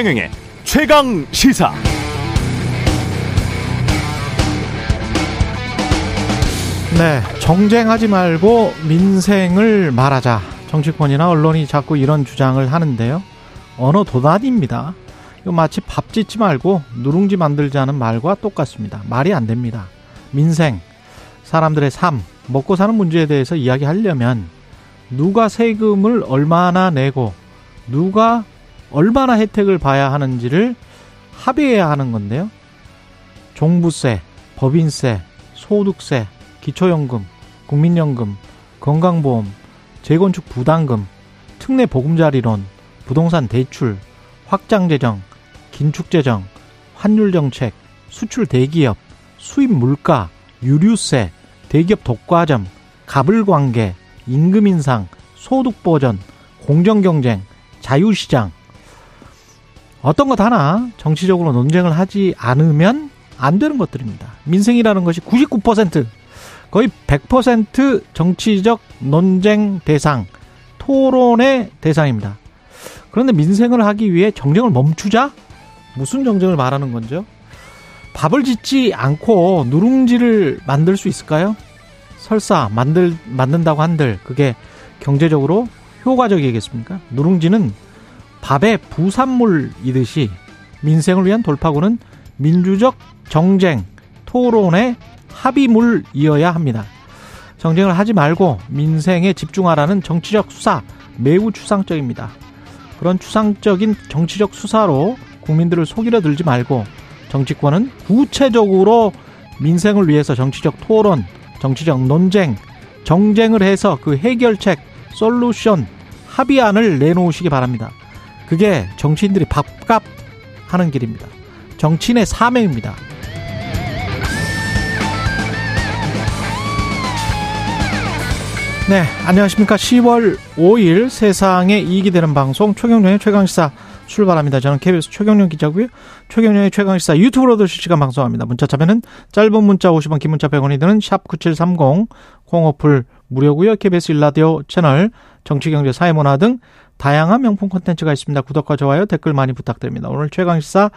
최경영의 최강 시사. 네, 정쟁하지 말고 민생을 말하자. 정치권이나 언론이 자꾸 이런 주장을 하는데요. 언어 도단입니다. 이거 마치 밥 짓지 말고 누룽지 만들자는 말과 똑같습니다. 말이 안 됩니다. 민생, 사람들의 삶, 먹고 사는 문제에 대해서 이야기하려면 누가 세금을 얼마나 내고 누가 얼마나 혜택을 봐야 하는지를 합의해야 하는 건데요. 종부세, 법인세, 소득세, 기초연금, 국민연금, 건강보험, 재건축 부담금, 특례 보금자리론, 부동산 대출, 확장재정, 긴축재정, 환율정책, 수출 대기업, 수입 물가, 유류세, 대기업 독과점, 가불관계, 임금 인상, 소득 보전, 공정경쟁, 자유시장. 어떤 것 하나 정치적으로 논쟁을 하지 않으면 안 되는 것들입니다. 민생이라는 것이 99% 거의 100% 정치적 논쟁 대상, 토론의 대상입니다. 그런데 민생을 하기 위해 정쟁을 멈추자? 무슨 정쟁을 말하는 건죠? 밥을 짓지 않고 누룽지를 만들 수 있을까요? 설사 만들 만든다고 한들 그게 경제적으로 효과적이겠습니까? 누룽지는 밥의 부산물이듯이 민생을 위한 돌파구는 민주적 정쟁, 토론의 합의물이어야 합니다. 정쟁을 하지 말고 민생에 집중하라는 정치적 수사 매우 추상적입니다. 그런 추상적인 정치적 수사로 국민들을 속이려 들지 말고 정치권은 구체적으로 민생을 위해서 정치적 토론, 정치적 논쟁, 정쟁을 해서 그 해결책, 솔루션, 합의안을 내놓으시기 바랍니다. 그게 정치인들이 밥값 하는 길입니다. 정치인의 사명입니다. 네, 안녕하십니까. 10월 5일 세상에 이익이 되는 방송 최경련의 최강시사 출발합니다. 저는 KBS 최경련 기자고요. 최경련의 최강시사 유튜브로도 실시간 방송합니다. 문자 참여는 짧은 문자 50원, 긴 문자 100원이 드는 샵9730 콩어플 무료고요. KBS 일라디오 채널 정치경제 사회문화 등 다양한 명품 콘텐츠가 있습니다. 구독과 좋아요, 댓글 많이 부탁드립니다. 오늘 최강시사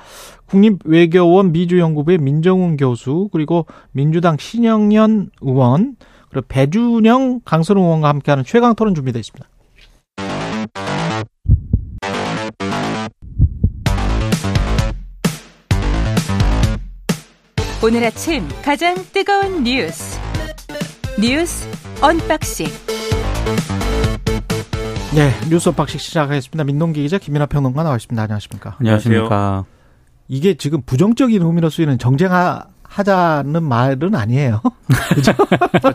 국립외교원 미주연구부의 민정훈 교수 그리고 민주당 신현영 의원 그리고 배준영 강선 의원과 함께하는 최강 토론 준비되어 있습니다. 오늘 아침 가장 뜨거운 뉴스 뉴스 unboxing 네, 뉴스 unboxing 시작하겠습니다. 민동기 기자 김민아 평론가 나와 있습니다. 안녕하십니까? 안녕하십니까? 이게 지금 부정적인 의미로 쓰이는 정쟁하 하자는 말은 아니에요. 그죠?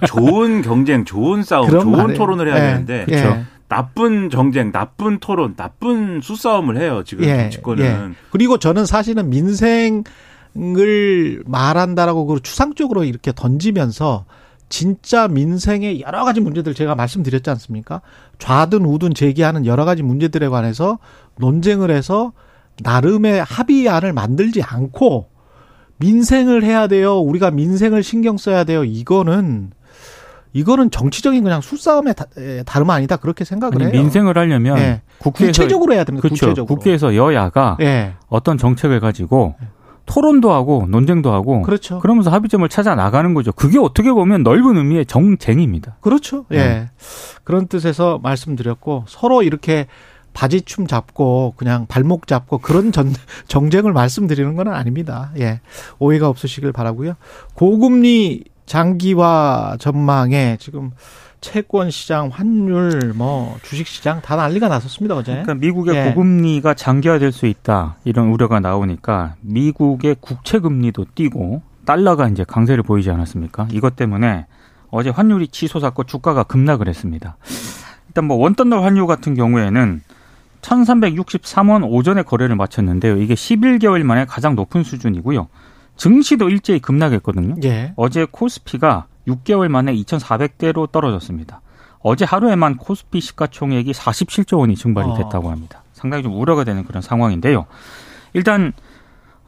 좋은 경쟁, 좋은 싸움, 좋은 말이에요. 토론을 해야 네. 되는데 그렇죠. 나쁜 정쟁, 나쁜 토론, 나쁜 수싸움을 해요. 지금 예. 정치권은. 예. 그리고 저는 사실은 민생을 말한다라고 그 추상적으로 이렇게 던지면서 진짜 민생의 여러 가지 문제들 제가 말씀드렸지 않습니까? 좌든 우든 제기하는 여러 가지 문제들에 관해서 논쟁을 해서 나름의 합의안을 만들지 않고 민생을 해야 돼요. 우리가 민생을 신경 써야 돼요. 이거는 이거는 정치적인 그냥 술싸움의 다름 아니다 그렇게 생각을 아니, 해요. 민생을 하려면 예. 국회에서 구체적으로 해야 됩니다. 그렇죠. 구체적으로. 국회에서 여야가 예. 어떤 정책을 가지고 토론도 하고 논쟁도 하고 그렇죠. 그러면서 합의점을 찾아 나가는 거죠. 그게 어떻게 보면 넓은 의미의 정쟁입니다. 그렇죠. 예. 네. 그런 뜻에서 말씀드렸고 서로 이렇게 바지춤 잡고 그냥 발목 잡고 그런 전, 정쟁을 말씀드리는 건 아닙니다. 예. 오해가 없으시길 바라고요. 고금리 장기화 전망에 지금 채권 시장, 환율, 뭐 주식 시장 다 난리가 났었습니다 어제. 그러니까 미국의 예. 고금리가 장기화될 수 있다 이런 우려가 나오니까 미국의 국채 금리도 뛰고 달러가 이제 강세를 보이지 않았습니까? 이것 때문에 어제 환율이 치솟았고 주가가 급락을 했습니다. 일단 뭐 원달러 환율 같은 경우에는 1363원 오전에 거래를 마쳤는데요. 이게 11개월 만에 가장 높은 수준이고요. 증시도 일제히 급락했거든요. 예. 어제 코스피가 6개월 만에 2,400대로 떨어졌습니다. 어제 하루에만 코스피 시가총액이 47조 원이 증발이 어. 됐다고 합니다. 상당히 좀 우려가 되는 그런 상황인데요. 일단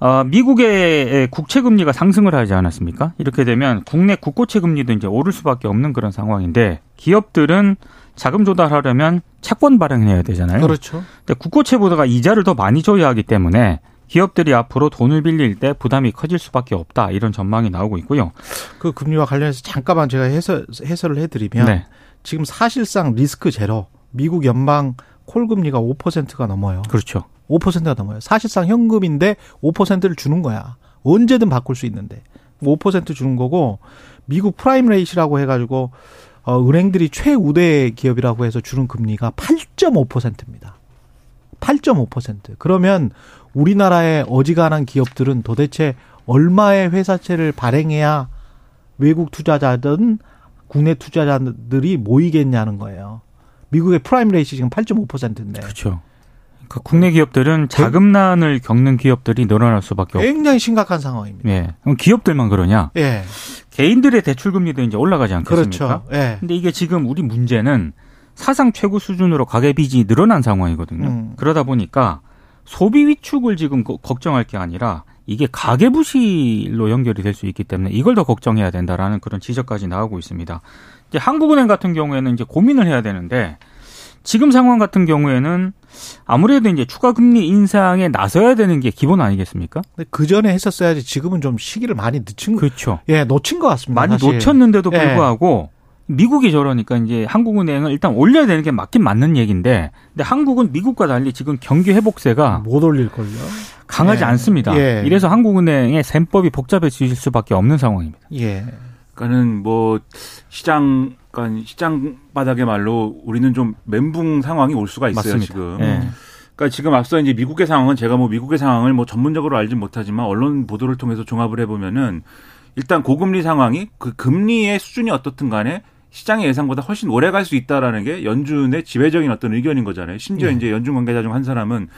어, 미국의 국채 금리가 상승을 하지 않았습니까? 이렇게 되면 국내 국고채 금리도 이제 오를 수밖에 없는 그런 상황인데 기업들은 자금 조달하려면 채권 발행해야 되잖아요. 그렇죠. 근데 국고채보다 이자를 더 많이 줘야 하기 때문에 기업들이 앞으로 돈을 빌릴 때 부담이 커질 수밖에 없다 이런 전망이 나오고 있고요. 그 금리와 관련해서 잠깐만 제가 해설, 해설을 해드리면 네. 지금 사실상 리스크 제로 미국 연방 콜 금리가 5%가 넘어요. 그렇죠. 5%가 넘어요. 사실상 현금인데 5%를 주는 거야. 언제든 바꿀 수 있는데 5% 주는 거고 미국 prime rate이라고 해가지고 어, 은행들이 최우대 기업이라고 해서 주는 금리가 8.5%입니다. 8.5%. 그러면 우리나라의 어지간한 기업들은 도대체 얼마의 회사채를 발행해야 외국 투자자든 국내 투자자들이 모이겠냐는 거예요. 미국의 prime rate이 지금 8.5%인데. 그렇죠. 그 국내 기업들은 자금난을 겪는 기업들이 늘어날 수밖에 없. 굉장히 심각한 상황입니다. 예. 그럼 기업들만 그러냐? 예. 개인들의 대출 금리도 이제 올라가지 않겠습니까? 그렇죠. 예. 근데 이게 지금 우리 문제는 사상 최고 수준으로 가계 빚이 늘어난 상황이거든요. 음. 그러다 보니까 소비 위축을 지금 거- 걱정할 게 아니라 이게 가계 부실로 연결이 될 수 있기 때문에 이걸 더 걱정해야 된다라는 그런 지적까지 나오고 있습니다. 이제 한국은행 같은 경우에는 이제 고민을 해야 되는데 지금 상황 같은 경우에는 아무래도 이제 추가 금리 인상에 나서야 되는 게 기본 아니겠습니까? 그 전에 했었어야지 지금은 좀 시기를 많이 늦춘 거. 그렇죠. 예, 놓친 것 같습니다. 많이 사실. 놓쳤는데도 예. 불구하고 미국이 저러니까 이제 한국은행은 일단 올려야 되는 게 맞긴 맞는 얘기인데 근데 한국은 미국과 달리 지금 경기 회복세가 못 올릴 걸요. 강하지 예. 않습니다. 예. 이래서 한국은행의 셈법이 복잡해질 수밖에 없는 상황입니다. 예. 그러니까는 뭐 시장 그러니까 시장 바닥의 말로 우리는 좀 멘붕 상황이 올 수가 있어요 맞습니다. 지금. 예. 그러니까 지금 앞서 이제 미국의 상황은 제가 뭐 미국의 상황을 뭐 전문적으로 알진 못하지만 언론 보도를 통해서 종합을 해 보면은 일단 고금리 상황이 그 금리의 수준이 어떻든 간에 시장의 예상보다 훨씬 오래 갈 수 있다라는 게 연준의 지배적인 어떤 의견인 거잖아요. 심지어 예. 이제 연준 관계자 중 한 사람은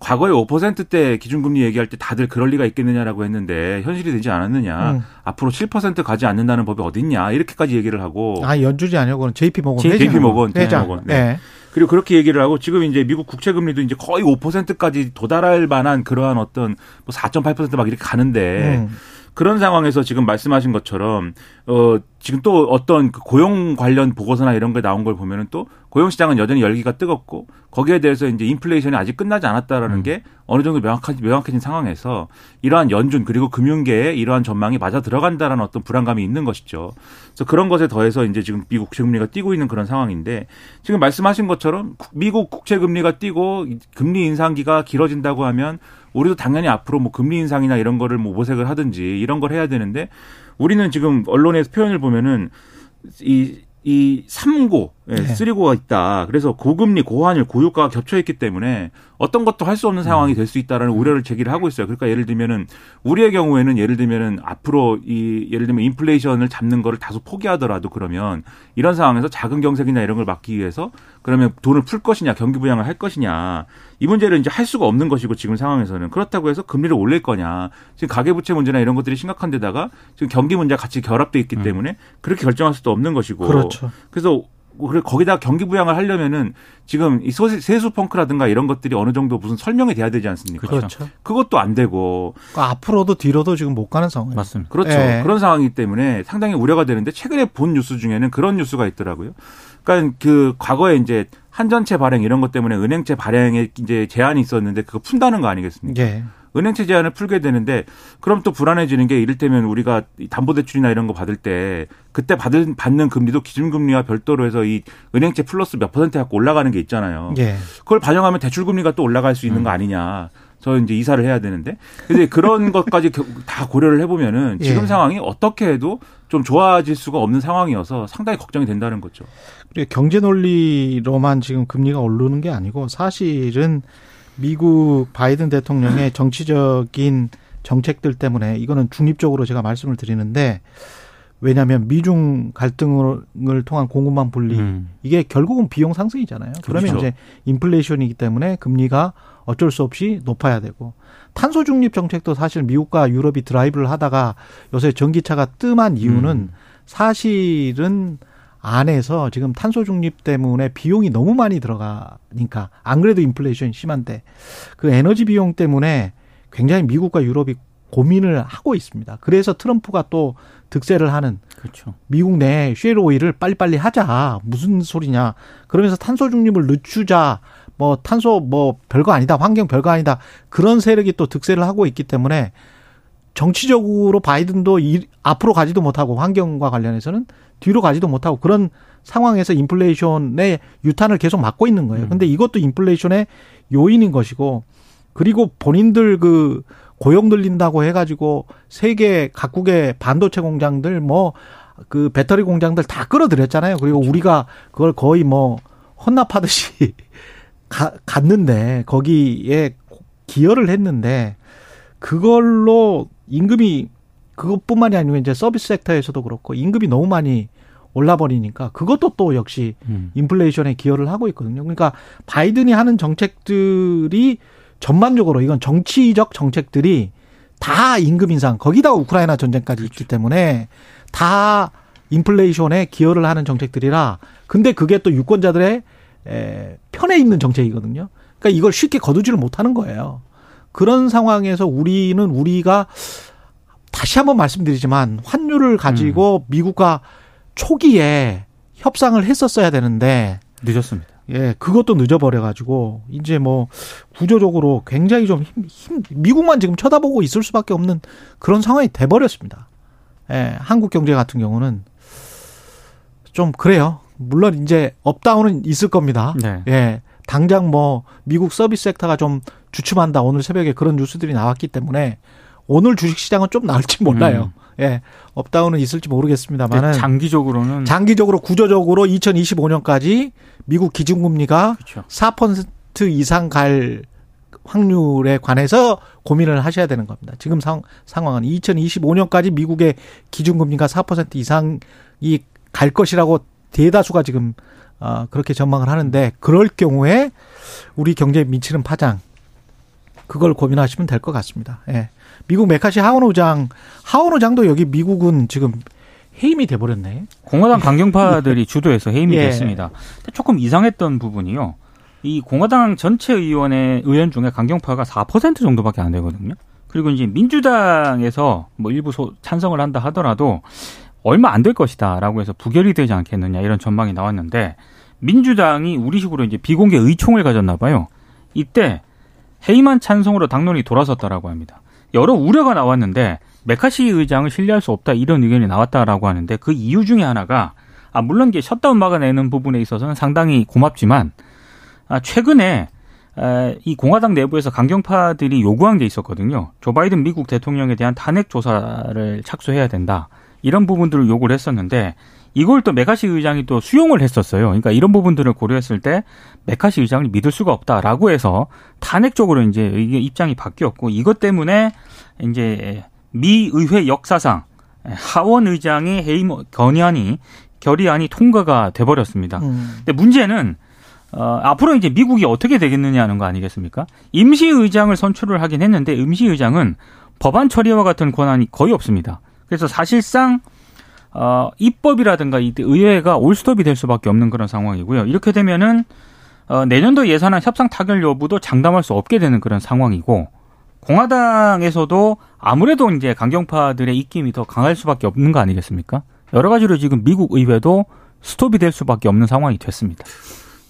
과거에 5%대 기준금리 얘기할 때 다들 그럴 리가 있겠느냐라고 했는데 현실이 되지 않았느냐. 음. 앞으로 7% 가지 않는다는 법이 어딨냐. 이렇게까지 얘기를 하고 아, 연준이 아니고 JP 모건 JP. 모건, 회장. JP 모건. 네. 예. 그리고 그렇게 얘기를 하고 지금 이제 미국 국채 금리도 이제 거의 5%까지 도달할 만한 그러한 어떤 뭐 4.8%막 이렇게 가는데 음. 그런 상황에서 지금 말씀하신 것처럼 어 지금 또 어떤 그 고용 관련 보고서나 이런 게 나온 걸 보면은 또 고용 시장은 여전히 열기가 뜨겁고 거기에 대해서 이제 인플레이션이 아직 끝나지 않았다라는 음. 게 어느 정도 명확하 명확해진 상황에서 이러한 연준 그리고 금융계의 이러한 전망이 맞아 들어간다라는 어떤 불안감이 있는 것이죠. 그래서 그런 것에 더해서 이제 지금 미국 국채 금리가 뛰고 있는 그런 상황인데 지금 말씀하신 것처럼 국- 미국 국채 금리가 뛰고 이 금리 인상기가 길어진다고 하면 우리도 당연히 앞으로 뭐 금리 인상이나 이런 거를 뭐 모색을 하든지 이런 걸 해야 되는데 우리는 지금 언론에서 표현을 보면은 이, 이 3고, 예, 네. 3고가 있다. 그래서 고금리, 고환율, 고유가가 겹쳐 있기 때문에 어떤 것도 할 수 없는 상황이 될 수 있다라는 우려를 제기를 하고 있어요. 그러니까 예를 들면은 우리의 경우에는 예를 들면은 앞으로 이 예를 들면 인플레이션을 잡는 거를 다소 포기하더라도 그러면 이런 상황에서 작은 경색이나 이런 걸 막기 위해서 그러면 돈을 풀 것이냐, 경기 부양을 할 것이냐. 이 문제를 이제 할 수가 없는 것이고 지금 상황에서는 그렇다고 해서 금리를 올릴 거냐. 지금 가계부채 문제나 이런 것들이 심각한 데다가 지금 경기 문제가 같이 결합돼 있기 음. 때문에 그렇게 결정할 수도 없는 것이고. 그렇죠. 그래서 그래 거기다 경기 부양을 하려면은 지금 이 소세- 세수 펑크라든가 이런 것들이 어느 정도 무슨 설명이 돼야 되지 않습니까? 그렇죠. 그것도 안 되고 그러니까 앞으로도 뒤로도 지금 못 가는 상황이에요. 맞습니다. 그렇죠. 예. 그런 상황이기 때문에 상당히 우려가 되는데 최근에 본 뉴스 중에는 그런 뉴스가 있더라고요. 그러니까 그 과거에 이제 한전채 발행 이런 것 때문에 은행채 발행에 이제 제한이 있었는데 그거 푼다는 거 아니겠습니까? 예. 은행채 제한을 풀게 되는데 그럼 또 불안해지는 게 이를테면 우리가 이 담보대출이나 이런 거 받을 때 그때 받은 받는 금리도 기준금리와 별도로 해서 이 은행채 플러스 몇 퍼센트 갖고 올라가는 게 있잖아요. 예. 그걸 반영하면 대출금리가 또 올라갈 수 있는 거 아니냐. 저 이제 이사를 해야 되는데. 근데 그런 것까지 겨- 다 고려를 해보면은 지금 예. 상황이 어떻게 해도 좀 좋아질 수가 없는 상황이어서 상당히 걱정이 된다는 거죠. 경제 논리로만 지금 금리가 오르는 게 아니고 사실은 미국 바이든 대통령의 정치적인 정책들 때문에 이거는 중립적으로 제가 말씀을 드리는데 왜냐하면 미중 갈등을 통한 공급망 분리 음. 이게 결국은 비용 상승이잖아요. 그러면 그렇죠. 이제 인플레이션이기 때문에 금리가 어쩔 수 없이 높아야 되고 탄소 중립 정책도 사실 미국과 유럽이 드라이브를 하다가 요새 전기차가 뜸한 이유는 음. 사실은 안에서 지금 탄소 중립 때문에 비용이 너무 많이 들어가니까 안 그래도 인플레이션이 심한데 그 에너지 비용 때문에 굉장히 미국과 유럽이 고민을 하고 있습니다. 그래서 트럼프가 또 득세를 하는 그렇죠. 미국 내 쉐일 오일을 빨리빨리 하자. 무슨 소리냐. 그러면서 탄소 중립을 늦추자. 뭐 탄소 뭐 별거 아니다. 환경 별거 아니다. 그런 세력이 또 득세를 하고 있기 때문에 정치적으로 바이든도 이, 앞으로 가지도 못하고 환경과 관련해서는 뒤로 가지도 못하고 그런 상황에서 인플레이션의 유탄을 계속 맞고 있는 거예요. 근데 이것도 인플레이션의 요인인 것이고 그리고 본인들 그 고용 늘린다고 해가지고 세계 각국의 반도체 공장들 뭐 그 배터리 공장들 다 끌어들였잖아요. 그리고 우리가 그걸 거의 뭐 헌납하듯이 가, 갔는데 거기에 기여를 했는데 그걸로 임금이 그것뿐만이 아니고 이제 서비스 섹터에서도 그렇고 임금이 너무 많이 올라 버리니까 그것도 또 역시 음. 인플레이션에 기여를 하고 있거든요. 그러니까 바이든이 하는 정책들이 전반적으로 이건 정치적 정책들이 다 임금 인상 거기다가 우크라이나 전쟁까지 있기 때문에 다 인플레이션에 기여를 하는 정책들이라 근데 그게 또 유권자들의 에, 편에 있는 정책이거든요. 그러니까 이걸 쉽게 거두지를 못하는 거예요. 그런 상황에서 우리는 우리가 다시 한번 말씀드리지만 환율을 가지고 미국과 초기에 협상을 했었어야 되는데 늦었습니다. 예, 그것도 늦어버려가지고, 이제 뭐, 구조적으로 굉장히 좀 힘, 힘, 미국만 지금 쳐다보고 있을 수밖에 없는 그런 상황이 돼버렸습니다. 예, 한국 경제 같은 경우는 좀 그래요. 물론 이제 up down은 있을 겁니다. 네. 예, 당장 뭐, 미국 서비스 섹터가 좀 주춤한다. 오늘 새벽에 그런 뉴스들이 나왔기 때문에 오늘 주식시장은 좀 나을지 몰라요. 예, up down은 있을지 모르겠습니다만은. 근데 장기적으로는 장기적으로 구조적으로 2025년까지 미국 기준금리가 그렇죠. 4% 이상 갈 확률에 관해서 고민을 하셔야 되는 겁니다. 지금 상, 상황은 2025년까지 미국의 기준금리가 4% 이상이 갈 것이라고 대다수가 지금 어, 그렇게 전망을 하는데 그럴 경우에 우리 경제에 미치는 파장 그걸 고민하시면 될 것 같습니다. 예. 미국 메카시 하원 의장 하원 의장도 여기 미국은 지금 해임이 돼 버렸네. 공화당 강경파들이 주도해서 해임이 예. 됐습니다. 조금 이상했던 부분이요. 이 공화당 전체 의원의 의원 중에 강경파가 4% 정도밖에 안 되거든요. 그리고 이제 민주당에서 뭐 일부 소, 찬성을 한다 하더라도 얼마 안 될 것이다라고 해서 부결이 되지 않겠느냐 이런 전망이 나왔는데 민주당이 우리식으로 이제 비공개 의총을 가졌나 봐요. 이때 해임안 찬성으로 당론이 돌아섰다라고 합니다. 여러 우려가 나왔는데 매카시 의장을 신뢰할 수 없다 이런 의견이 나왔다라고 하는데 그 이유 중에 하나가 아 물론 이게 셧다운 막아내는 부분에 있어서는 상당히 고맙지만 아 최근에 에, 이 공화당 내부에서 강경파들이 요구한 게 있었거든요. 조 바이든 미국 대통령에 대한 탄핵 조사를 착수해야 된다. 이런 부분들을 요구를 했었는데 이걸 또 매카시 의장이 또 수용을 했었어요. 그러니까 이런 부분들을 고려했을 때 매카시 의장을 믿을 수가 없다라고 해서 탄핵 쪽으로 이제 이게 입장이 바뀌었고 이것 때문에 이제 미 의회 역사상 하원 의장의 해임 건의안이 결의안이 통과가 돼 버렸습니다. 음. 근데 문제는 어, 앞으로 이제 미국이 어떻게 되겠느냐는 거 아니겠습니까? 임시 의장을 선출을 하긴 했는데 임시 의장은 법안 처리와 같은 권한이 거의 없습니다. 그래서 사실상 어, 입법이라든가 이 의회가 올스톱이 될 수밖에 없는 그런 상황이고요. 이렇게 되면은 어, 내년도 예산안 협상 타결 여부도 장담할 수 없게 되는 그런 상황이고 공화당에서도 아무래도 이제 강경파들의 입김이 더 강할 수밖에 없는 거 아니겠습니까? 여러 가지로 지금 미국 의회도 스톱이 될 수밖에 없는 상황이 됐습니다.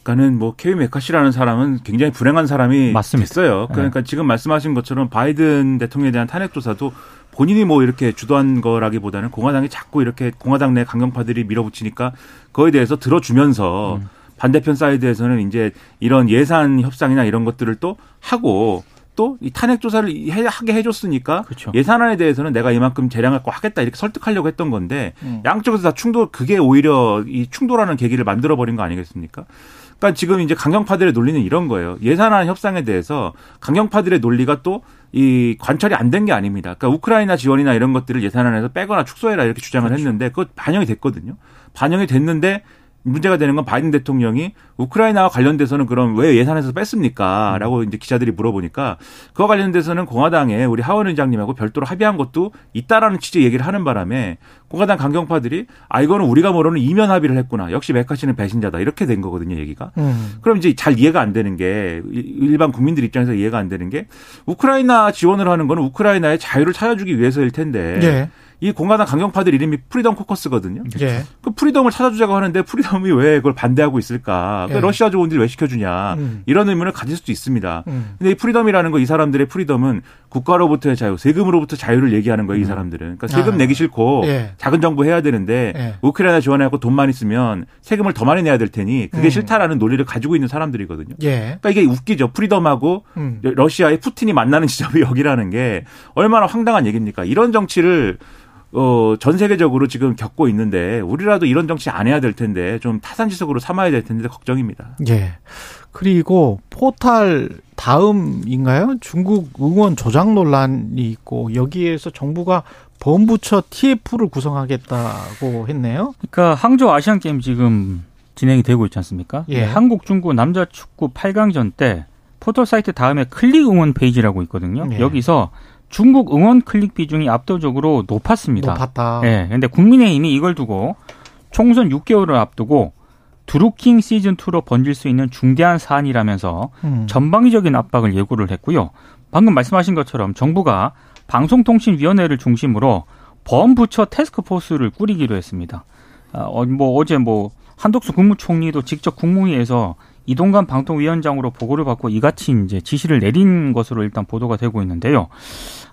그러니까는 뭐 케빈 메카시라는 사람은 굉장히 불행한 사람이 맞습니다. 됐어요. 그러니까 지금 말씀하신 것처럼 바이든 대통령에 대한 탄핵 조사도 본인이 뭐 이렇게 주도한 거라기보다는 공화당이 자꾸 이렇게 공화당 내 강경파들이 밀어붙이니까 그거에 대해서 들어주면서 음. 반대편 사이드에서는 이제 이런 예산 협상이나 이런 것들을 또 하고 또 이 탄핵 조사를 해- 하게 해줬으니까 그렇죠. 예산안에 대해서는 내가 이만큼 재량할 거 하겠다 이렇게 설득하려고 했던 건데 음. 양쪽에서 다 충돌 그게 오히려 이 충돌하는 계기를 만들어 버린 거 아니겠습니까? 그러니까 지금 이제 강경파들의 논리는 이런 거예요. 예산안 협상에 대해서 강경파들의 논리가 또 이 관철이 안 된 게 아닙니다. 그러니까 우크라이나 지원이나 이런 것들을 예산안에서 빼거나 축소해라 이렇게 주장을 했는데 그것 반영이 됐거든요. 반영이 됐는데 문제가 되는 건 바이든 대통령이 우크라이나와 관련돼서는 그럼 왜 예산에서 뺐습니까? 라고 이제 기자들이 물어보니까 그와 관련돼서는 공화당에 우리 하원 의장님하고 별도로 합의한 것도 있다라는 취지의 얘기를 하는 바람에 공화당 강경파들이 아 이거는 우리가 모르는 이면 합의를 했구나. 역시 메카시는 배신자다. 이렇게 된 거거든요, 얘기가. 음. 그럼 이제 잘 이해가 안 되는 게 일반 국민들 입장에서 이해가 안 되는 게 우크라이나 지원을 하는 거는 우크라이나의 자유를 찾아주기 위해서일 텐데 예. 이 공화당 강경파들 이름이 Freedom Caucus거든요. 예. 그 freedom을 찾아주자고 하는데 freedom이 왜 그걸 반대하고 있을까? 그 예. 러시아 좋은 일 왜 시켜주냐? 음. 이런 의문을 가질 수도 있습니다. 음. 근데 이 freedom이라는 거 이 사람들의 freedom은 국가로부터의 자유, 세금으로부터 자유를 얘기하는 거예요. 이 사람들은. 그러니까 세금 아. 내기 싫고 예. 작은 정부 해야 되는데 예. 우크라이나 지원하고 돈만 있으면 세금을 더 많이 내야 될 테니 그게 음. 싫다라는 논리를 가지고 있는 사람들이거든요. 예. 그러니까 이게 웃기죠. freedom하고 음. 러시아의 푸틴이 만나는 지점이 여기라는 게 얼마나 황당한 얘기입니까? 이런 정치를 어, 전 세계적으로 지금 겪고 있는데 우리라도 이런 정치 안 해야 될 텐데 좀 타산지석으로 삼아야 될 텐데 걱정입니다. 예. 그리고 포탈 다음인가요? 중국 응원 조작 논란이 있고 여기에서 정부가 범부처 TF를 구성하겠다고 했네요. 그러니까 항저우 아시안 게임 지금 진행이 되고 있지 않습니까? 예. 한국 중국 남자 축구 8강전 때 포털 사이트 다음에 클릭 응원 페이지라고 있거든요. 예. 여기서 중국 응원 클릭 비중이 압도적으로 높았습니다. 높았다. 예. 근데 국민의힘이 이걸 두고 총선 6개월을 앞두고 드루킹 시즌 2로 번질 수 있는 중대한 사안이라면서 음. 전방위적인 압박을 예고를 했고요. 방금 말씀하신 것처럼 정부가 방송통신위원회를 중심으로 범부처 태스크포스를 꾸리기로 했습니다. 아, 어, 뭐 어제 뭐 한덕수 국무총리도 직접 국무회에서 이동관 방통위원장으로 보고를 받고 이같이 이제 지시를 내린 것으로 일단 보도가 되고 있는데요.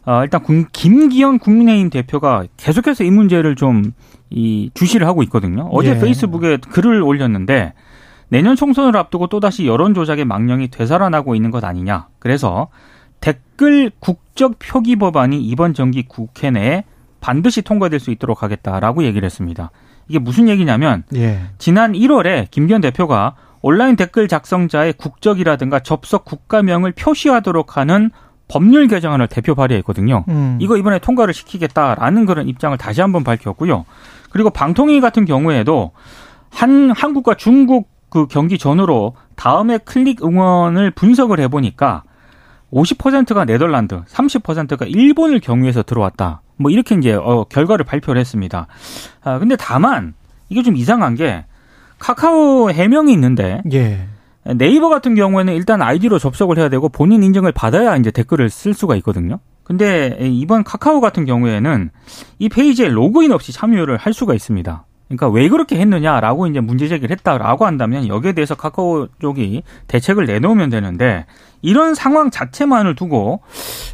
아, 일단 군- 김기현 국민의힘 대표가 계속해서 이 문제를 좀 이 주시를 하고 있거든요. 어제 예. 페이스북에 글을 올렸는데 내년 총선을 앞두고 또다시 여론 조작의 망령이 되살아나고 있는 것 아니냐. 그래서 댓글 국적 표기 법안이 이번 정기 국회 내에 반드시 통과될 수 있도록 하겠다라고 얘기를 했습니다. 이게 무슨 얘기냐면 예. 지난 1월에 김기현 대표가 온라인 댓글 작성자의 국적이라든가 접속 국가명을 표시하도록 하는 법률 개정안을 대표 발의했거든요. 음. 이거 이번에 통과를 시키겠다라는 그런 입장을 다시 한번 밝혔고요. 그리고 방통위 같은 경우에도 한 한국과 중국 그 경기 전후로 다음에 클릭 응원을 분석을 해보니까 50%가 네덜란드, 30%가 일본을 경유해서 들어왔다. 뭐 이렇게 이제 어, 결과를 발표를 했습니다. 아 근데 다만 이게 좀 이상한 게 카카오 해명이 있는데 예. 네이버 같은 경우에는 일단 아이디로 접속을 해야 되고 본인 인증을 받아야 이제 댓글을 쓸 수가 있거든요. 근데 이번 카카오 같은 경우에는 이 페이지에 로그인 없이 참여를 할 수가 있습니다. 그러니까 왜 그렇게 했느냐라고 이제 문제 제기를 했다라고 한다면 여기에 대해서 카카오 쪽이 대책을 내놓으면 되는데 이런 상황 자체만을 두고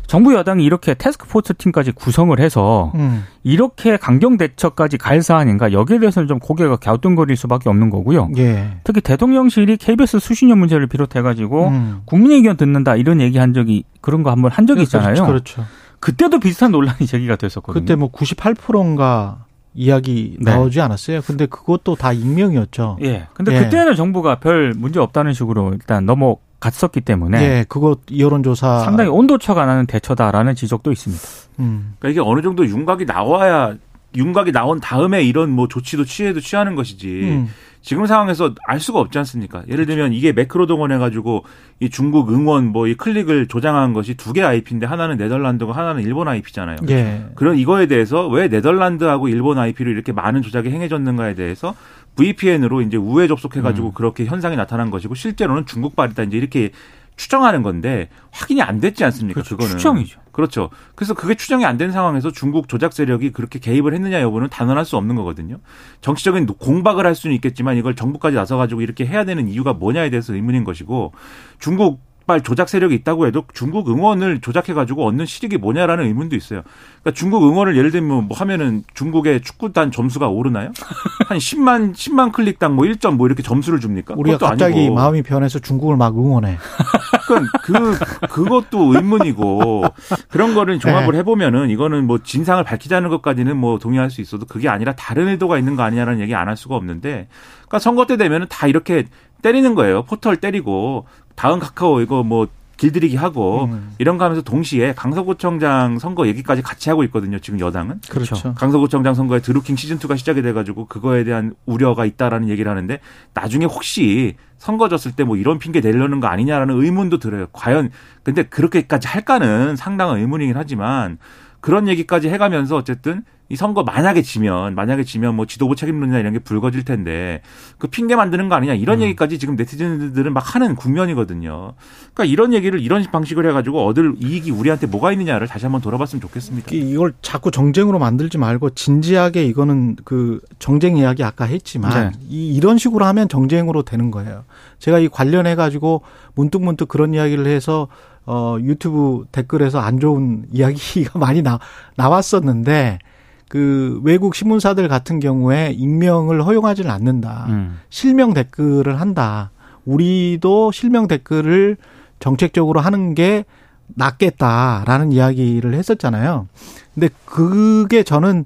정부 여당이 이렇게 테스크포스 팀까지 구성을 해서 음. 이렇게 강경 대처까지 갈 사안인가 여기에 대해서는 좀 고개가 갸우뚱거릴 수밖에 없는 거고요. 예. 특히 대통령실이 KBS 수신료 문제를 비롯해가지고 음. 국민 의견 듣는다 이런 얘기 한 적이 그런 거 한번 한 적이 있잖아요. 그렇죠. 그렇죠. 그때도 비슷한 논란이 제기가 됐었거든요. 그때 뭐 98%인가 이야기 네. 나오지 않았어요. 근데 그것도 다 익명이었죠. 예. 근데 예. 그때는 정부가 별 문제 없다는 식으로 일단 넘어 갔었기 때문에 예, 그거 여론조사 상당히 온도차가 나는 대처다라는 지적도 있습니다. 음. 그러니까 이게 어느 정도 윤곽이 나와야 윤곽이 나온 다음에 이런 뭐 조치도 취해도 취하는 것이지. 음. 지금 상황에서 알 수가 없지 않습니까? 예를 들면 이게 매크로 동원해가지고 이 중국 응원 뭐 이 클릭을 조장한 것이 두 개 IP인데 하나는 네덜란드고 하나는 일본 IP잖아요. 예. 그런 이거에 대해서 왜 네덜란드하고 일본 IP로 이렇게 많은 조작이 행해졌는가에 대해서 VPN으로 이제 우회 접속해가지고 그렇게 현상이 나타난 것이고 실제로는 중국발이다 이제 이렇게 추정하는 건데 확인이 안 됐지 않습니까? 그렇죠. 그거는 추정이죠. 그렇죠. 그래서 그게 추정이 안 된 상황에서 중국 조작 세력이 그렇게 개입을 했느냐 여부는 단언할 수 없는 거거든요. 정치적인 공박을 할 수는 있겠지만 이걸 정부까지 나서 가지고 이렇게 해야 되는 이유가 뭐냐에 대해서 의문인 것이고 중국 발 조작 세력이 있다고 해도 중국 응원을 조작해 가지고 얻는 실익이 뭐냐라는 의문도 있어요. 그러니까 중국 응원을 예를 들면 뭐 하면은 중국의 축구단 점수가 오르나요? 한 10만 10만 클릭당 뭐 1점 뭐 이렇게 점수를 줍니까? 우리가 갑자기 아니고. 마음이 변해서 중국을 막 응원해. 그러니까 그 그것도 의문이고 그런 거를 종합을 네. 해보면은 이거는 뭐 진상을 밝히자는 것까지는 뭐 동의할 수 있어도 그게 아니라 다른 의도가 있는 거 아니냐라는 얘기 안 할 수가 없는데 그러니까 선거 때 되면은 다 이렇게 때리는 거예요 포털 때리고 다음 카카오 이거 뭐 길들이기 하고 음. 이런 거 하면서 동시에 강서구청장 선거 얘기까지 같이 하고 있거든요. 지금 여당은. 그렇죠. 강서구청장 선거에 드루킹 시즌 2가 시작이 돼가지고 그거에 대한 우려가 있다라는 얘기를 하는데 나중에 혹시 선거 졌을 때 뭐 이런 핑계 내려는 거 아니냐라는 의문도 들어요. 과연 근데 그렇게까지 할까는 상당한 의문이긴 하지만 그런 얘기까지 해가면서 어쨌든 이 선거 만약에 지면 만약에 지면 뭐 지도부 책임론이나 이런 게 불거질 텐데 그 핑계 만드는 거 아니냐 이런 얘기까지 지금 네티즌들은 막 하는 국면이거든요. 그러니까 이런 얘기를 이런 방식을 해가지고 얻을 이익이 우리한테 뭐가 있느냐를 다시 한번 돌아봤으면 좋겠습니다. 이- 이걸 자꾸 정쟁으로 만들지 말고 진지하게 이거는 그 정쟁 이야기 아까 했지만 네. 이, 이런 식으로 하면 정쟁으로 되는 거예요. 제가 이 관련해 가지고 문득문득 그런 이야기를 해서 어 유튜브 댓글에서 안 좋은 이야기가 많이 나 나왔었는데 그 외국 신문사들 같은 경우에 익명을 허용하지는 않는다. 음. 실명 댓글을 한다. 우리도 실명 댓글을 정책적으로 하는 게 낫겠다라는 이야기를 했었잖아요. 근데 그게 저는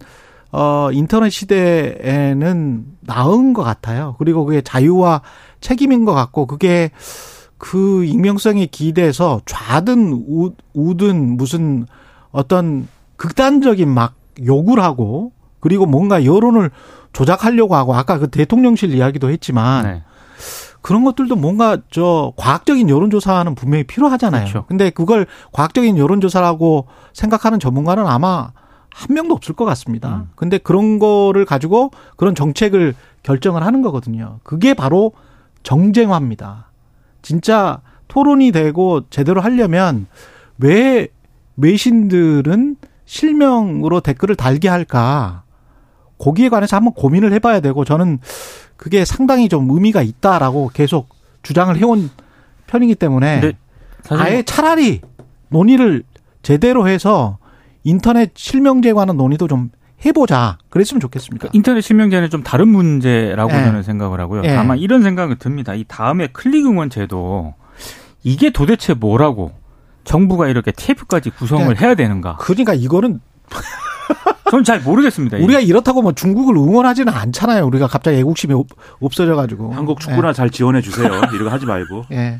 어 인터넷 시대에는 나은 것 같아요. 그리고 그게 자유와 책임인 것 같고 그게 그 익명성에 기대서 좌든 우, 우든 무슨 어떤 극단적인 막 욕을 하고 그리고 뭔가 여론을 조작하려고 하고 아까 그 대통령실 이야기도 했지만 네. 그런 것들도 뭔가 저 과학적인 여론조사는 분명히 필요하잖아요. 그렇죠. 근데 그걸 과학적인 여론조사라고 생각하는 전문가는 아마 한 명도 없을 것 같습니다. 음. 근데 그런 거를 가지고 그런 정책을 결정을 하는 거거든요. 그게 바로 정쟁화입니다. 진짜 토론이 되고 제대로 하려면 왜 외신들은 실명으로 댓글을 달게 할까? 거기에 관해서 한번 고민을 해봐야 되고 저는 그게 상당히 좀 의미가 있다라고 계속 주장을 해온 편이기 때문에 아예 차라리 논의를 제대로 해서 인터넷 실명제에 관한 논의도 좀 해보자. 그랬으면 좋겠습니다. 그러니까 인터넷 실명제는 좀 다른 문제라고 예. 저는 생각을 하고요. 예. 다만 이런 생각은 듭니다. 이 다음에 클릭 응원 제도 이게 도대체 뭐라고 정부가 이렇게 TF까지 구성을 네. 해야 되는가? 그러니까 이거는 저는 잘 모르겠습니다. 우리가 이렇다고 뭐 중국을 응원하지는 않잖아요. 우리가 갑자기 애국심이 없- 없어져 가지고. 한국 축구나 잘 지원해 주세요. 이런 거 하지 말고. 예.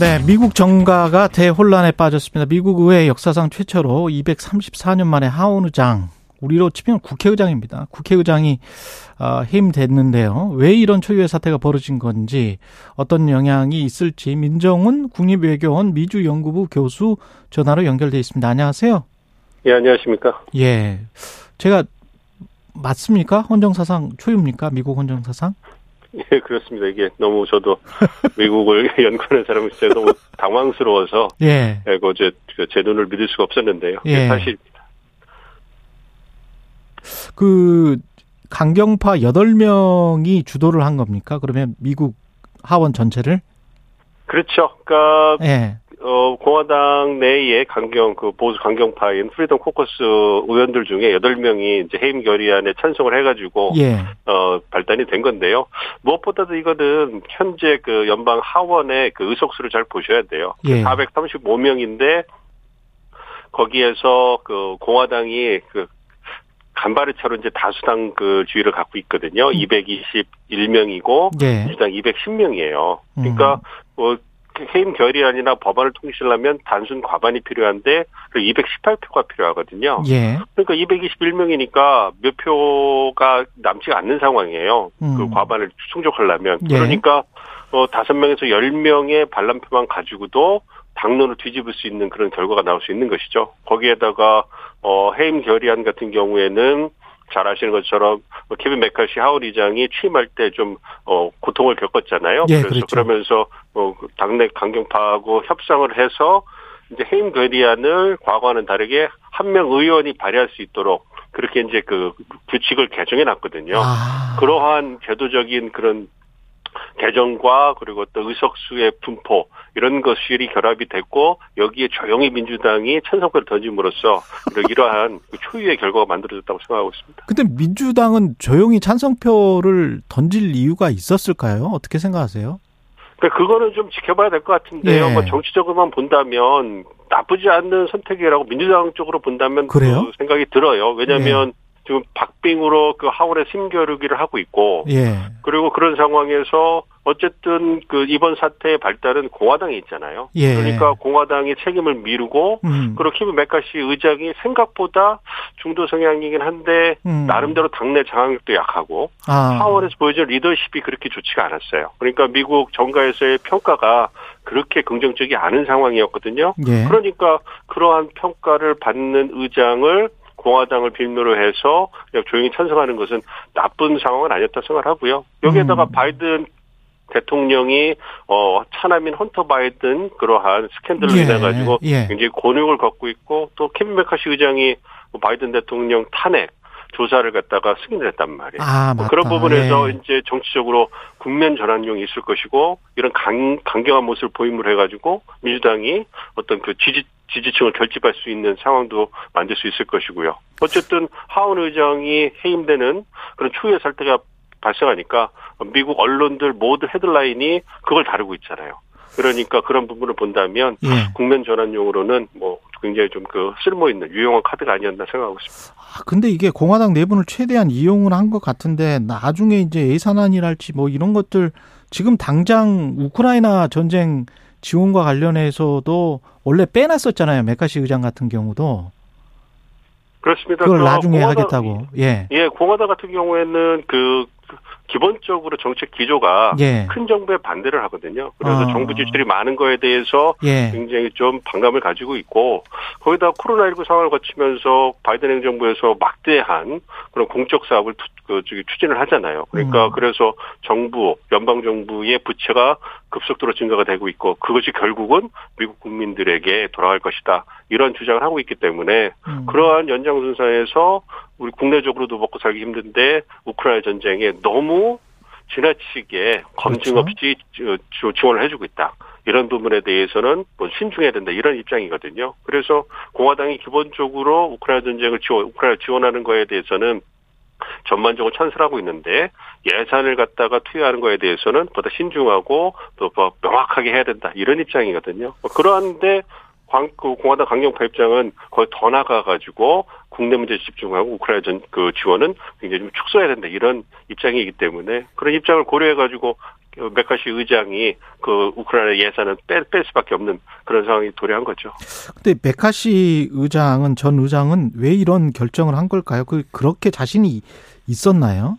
네, 미국 정가가 대혼란에 빠졌습니다. 미국 의회 역사상 최초로 234년 만에 하원 의장, 우리로 치면 국회의장입니다. 국회의장이 어, 해임됐는데요. 왜 이런 초유의 사태가 벌어진 건지 어떤 영향이 있을지 민정훈 국립외교원 미주연구부 교수 전화로 연결돼 있습니다. 안녕하세요. 예, 안녕하십니까. 예, 제가 맞습니까? 헌정사상 초유입니까? 미국 헌정사상? 예, 그렇습니다. 이게 너무 저도 미국을 연구하는 사람으로서 너무 당황스러워서 예, 예, 그 어제 그제 눈을 믿을 수가 없었는데요. 예. 예, 사실 그 강경파 8명이 주도를 한 겁니까? 그러면 미국 하원 전체를? 그렇죠. 그러니까 예. 어, 공화당 내의 강경 그 보수 강경파인 Freedom Caucus 의원들 중에 8명이 이제 해임 결의안에 찬성을 해 가지고 예. 어, 발단이 된 건데요. 무엇보다도 이거는 현재 그 연방 하원의 그 의석수를 잘 보셔야 돼요. 예. 435명인데 거기에서 그 공화당이 그 간발의 차로 이제 다수당 그 주의를 갖고 있거든요. 221명이고 음. 예. 민주당 210명이에요. 그러니까 뭐 해임 결의안이나 법안을 통실하면 단순 과반이 필요한데 그 218표가 필요하거든요. 예. 그러니까 221명이니까 몇 표가 남지가 않는 상황이에요. 음. 그 과반을 충족하려면. 예. 그러니까 어 5명에서 10명의 반란표만 가지고도 당론을 뒤집을 수 있는 그런 결과가 나올 수 있는 것이죠. 거기에다가 어 해임 결의안 같은 경우에는 잘 아시는 것처럼 뭐 케빈 메카시 하원 의장이 취임할 때 좀 어 고통을 겪었잖아요. 예, 그래서 그렇죠. 그러면서 어 당내 강경파하고 협상을 해서 이제 해임 결의안을 과거와는 다르게 한 명 의원이 발의할 수 있도록 그렇게 이제 그 규칙을 개정해 놨거든요. 아. 그러한 제도적인 그런 개정과 그리고 또 의석수의 분포 이런 것들이 결합이 됐고 여기에 조용히 민주당이 찬성표를 던짐으로써 이러한 그 초유의 결과가 만들어졌다고 생각하고 있습니다. 근데 민주당은 조용히 찬성표를 던질 이유가 있었을까요? 어떻게 생각하세요? 그 그거는 좀 지켜봐야 될 것 같은데요. 예. 뭐 정치적으로만 본다면 나쁘지 않는 선택이라고 민주당 쪽으로 본다면 그래요? 그 생각이 들어요. 왜냐하면 지금 박빙으로 그 하원에 심겨루기를 하고 있고 예. 그리고 그런 상황에서 어쨌든 그 이번 사태의 발달은 공화당에 있잖아요. 예. 그러니까 공화당이 책임을 미루고 음. 그리고 키브 메카시 의장이 생각보다 중도 성향이긴 한데 음. 나름대로 당내 장악력도 약하고 아. 하원에서 보여준 리더십이 그렇게 좋지가 않았어요. 그러니까 미국 정가에서의 평가가 그렇게 긍정적이 않은 상황이었거든요. 예. 그러니까 그러한 평가를 받는 의장을 공화당을 빌미로 해서 그냥 조용히 찬성하는 것은 나쁜 상황은 아니었다 생각하고요. 여기에다가 음. 바이든 대통령이 어 차남인 헌터 바이든 그러한 스캔들로 예, 인해 가지고 예. 굉장히 곤욕을 겪고 있고 또 케빈 메카시 의장이 뭐 바이든 대통령 탄핵 조사를 갖다가 승인을 했단 말이에요. 아, 뭐. 그런 부분에서 예. 이제 정치적으로 국면 전환용이 있을 것이고 이런 강, 강경한 모습을 보임을 해가지고 민주당이 어떤 그 지지 지지층을 결집할 수 있는 상황도 만들 수 있을 것이고요. 어쨌든 하원 의장이 해임되는 그런 추후의 사태가 발생하니까 미국 언론들 모두 헤드라인이 그걸 다루고 있잖아요. 그러니까 그런 부분을 본다면 예. 국면 전환용으로는 뭐 굉장히 좀 그 쓸모 있는 유용한 카드가 아니었나 생각하고 있습니다. 아, 근데 이게 공화당 내분을 최대한 이용을 한 것 같은데 나중에 이제 예산안이랄지 뭐 이런 것들 지금 당장 우크라이나 전쟁 지원과 관련해서도 원래 빼놨었잖아요. 메카시 의장 같은 경우도 그렇습니다. 그걸 그 나중에 공화당- 하겠다고. 예. 예, 공화당 같은 경우에는 그 기본적으로 정책 기조가 예. 큰 정부에 반대를 하거든요. 그래서 아. 정부 지출이 많은 거에 대해서 예. 굉장히 좀 반감을 가지고 있고 거기다 코로나19 상황을 거치면서 바이든 행정부에서 막대한 그런 공적 사업을 투, 그, 저기 추진을 하잖아요. 그러니까 음. 그래서 정부, 연방 정부의 부채가 급속도로 증가가 되고 있고 그것이 결국은 미국 국민들에게 돌아갈 것이다. 이런 주장을 하고 있기 때문에 음. 그러한 연장선상에서 우리 국내적으로도 먹고 살기 힘든데 우크라이나 전쟁에 너무 지나치게 검증 그렇죠. 없이 지- 지- 지원을 해주고 있다. 이런 부분에 대해서는 뭐 신중해야 된다. 이런 입장이거든요. 그래서 공화당이 기본적으로 우크라이나 전쟁을 지원, 우크라이나 지원하는 거에 대해서는 전반적으로 찬성을 하고 있는데 예산을 갖다가 투여하는 거에 대해서는 보다 신중하고 또 뭐 명확하게 해야 된다. 이런 입장이거든요. 뭐 그러한데 광, 그 공화당 강경파 입장은 거의 더 나가가지고 국내 문제에 집중하고 우크라이나 전, 그 지원은 굉장히 좀 축소해야 된다. 이런 입장이기 때문에 그런 입장을 고려해 가지고 그 메카시 의장이 그 우크라이나 예산을 뺄, 뺄 수밖에 없는 그런 상황이 도래한 거죠. 근데 메카시 의장은 전 의장은 왜 이런 결정을 한 걸까요? 그 그렇게 자신이 있었나요?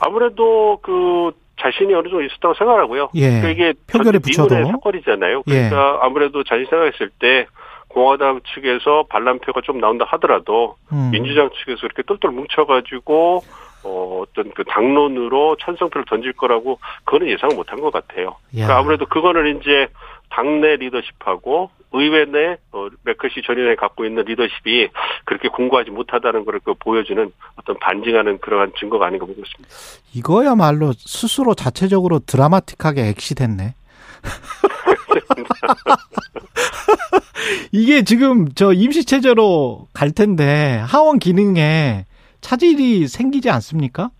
아무래도 그 자신이 어느 정도 있었다고 생각하고요. 예. 그 이게 표결에 붙여도. 사건이잖아요. 예. 그러니까 아무래도 자신이 생각했을 때 공화당 측에서 반란표가 좀 나온다 하더라도 음. 민주당 측에서 이렇게 똘똘 뭉쳐가지고 어, 어떤 그 당론으로 찬성표를 던질 거라고 그거는 예상을 못한 것 같아요. 야. 그러니까 아무래도 그거는 이제 당내 리더십하고 의회 내 어, 메커시 전 의원이 갖고 있는 리더십이 그렇게 공고하지 못하다는 걸 그 보여주는 어떤 반증하는 그러한 증거가 아닌가 보고 있습니다. 이거야말로 스스로 자체적으로 드라마틱하게 엑시됐네. 이게 지금 저 임시 체제로 갈 텐데 하원 기능에 차질이 생기지 않습니까?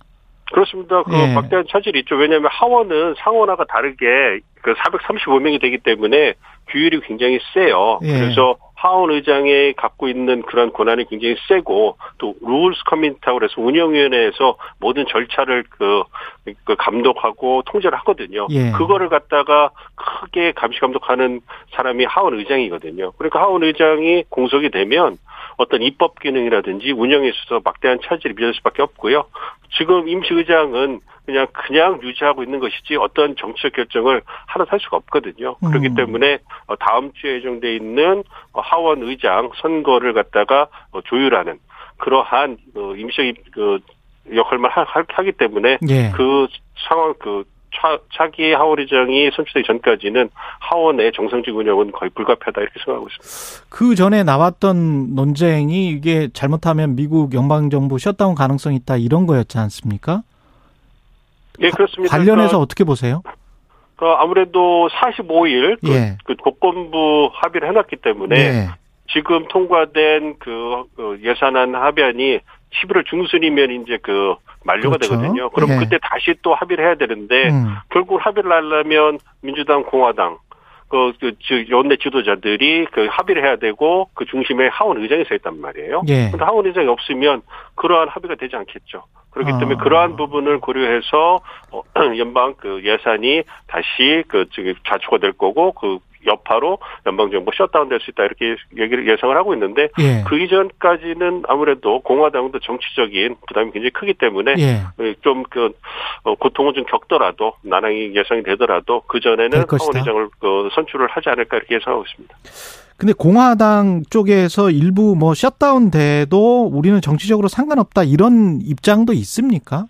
그렇습니다. 그 예. 막대한 차질이 있죠. 왜냐하면 하원은 상원화가 다르게 그 435명이 되기 때문에 규율이 굉장히 세요. 예. 그래서 하원 의장이 갖고 있는 그런 권한이 굉장히 세고 또 룰스 커미티라고 그래서 운영위원회에서 모든 절차를 그, 그 감독하고 통제를 하거든요. 예. 그거를 갖다가 크게 감시 감독하는 사람이 하원 의장이거든요. 그러니까 하원 의장이 공석이 되면 어떤 입법 기능이라든지 운영에 있어서 막대한 차질이 빚을 수밖에 없고요. 지금 임시 의장은 그냥 그냥 유지하고 있는 것이지 어떤 정치적 결정을 하나 할 수가 없거든요. 그렇기 음. 때문에 어, 다음 주에 예정돼 있는 어, 하원 의장 선거를 갖다가 어, 조율하는 그러한 어, 임시 그 역할만 하기 때문에 예. 그 상황 그 차, 차기 하원 의장이 선출되기 전까지는 하원의 정상적 운영은 거의 불가피하다 이렇게 생각하고 있습니다. 그 전에 나왔던 논쟁이 이게 잘못하면 미국 연방정부 셧다운 가능성이 있다 이런 거였지 않습니까? 예, 그렇습니다. 관련해서 그러니까 어떻게 보세요? 그 아무래도 45일 그, 예. 그 조건부 합의를 해놨기 때문에 네. 지금 통과된 그, 그 예산안 합의안이 11월 중순이면 이제 그 만료가 그렇죠. 되거든요. 그럼 예. 그때 다시 또 합의를 해야 되는데 음. 결국 합의를 하려면 민주당, 공화당 그, 그, 즉, 연내 지도자들이 그 합의를 해야 되고 그 중심에 하원 의장이 서 있단 말이에요. 예. 근데 하원 의장이 없으면 그러한 합의가 되지 않겠죠. 그렇기 아. 때문에 그러한 부분을 고려해서 어, 연방 그 예산이 다시 그 저기 자초가 될 거고 그 여파로 연방 정부 셧다운 될 수 있다 이렇게 얘기를 예상을 하고 있는데 예. 그 이전까지는 아무래도 공화당도 정치적인 부담이 굉장히 크기 때문에 예. 좀그 고통은 좀 겪더라도 난항이 예상이 되더라도 그될 전에는 것이다. 하원 의장을 그 선출을 하지 않을까 이렇게 예상하고 있습니다. 근데 공화당 쪽에서 일부 뭐 셧다운 돼도 우리는 정치적으로 상관없다 이런 입장도 있습니까?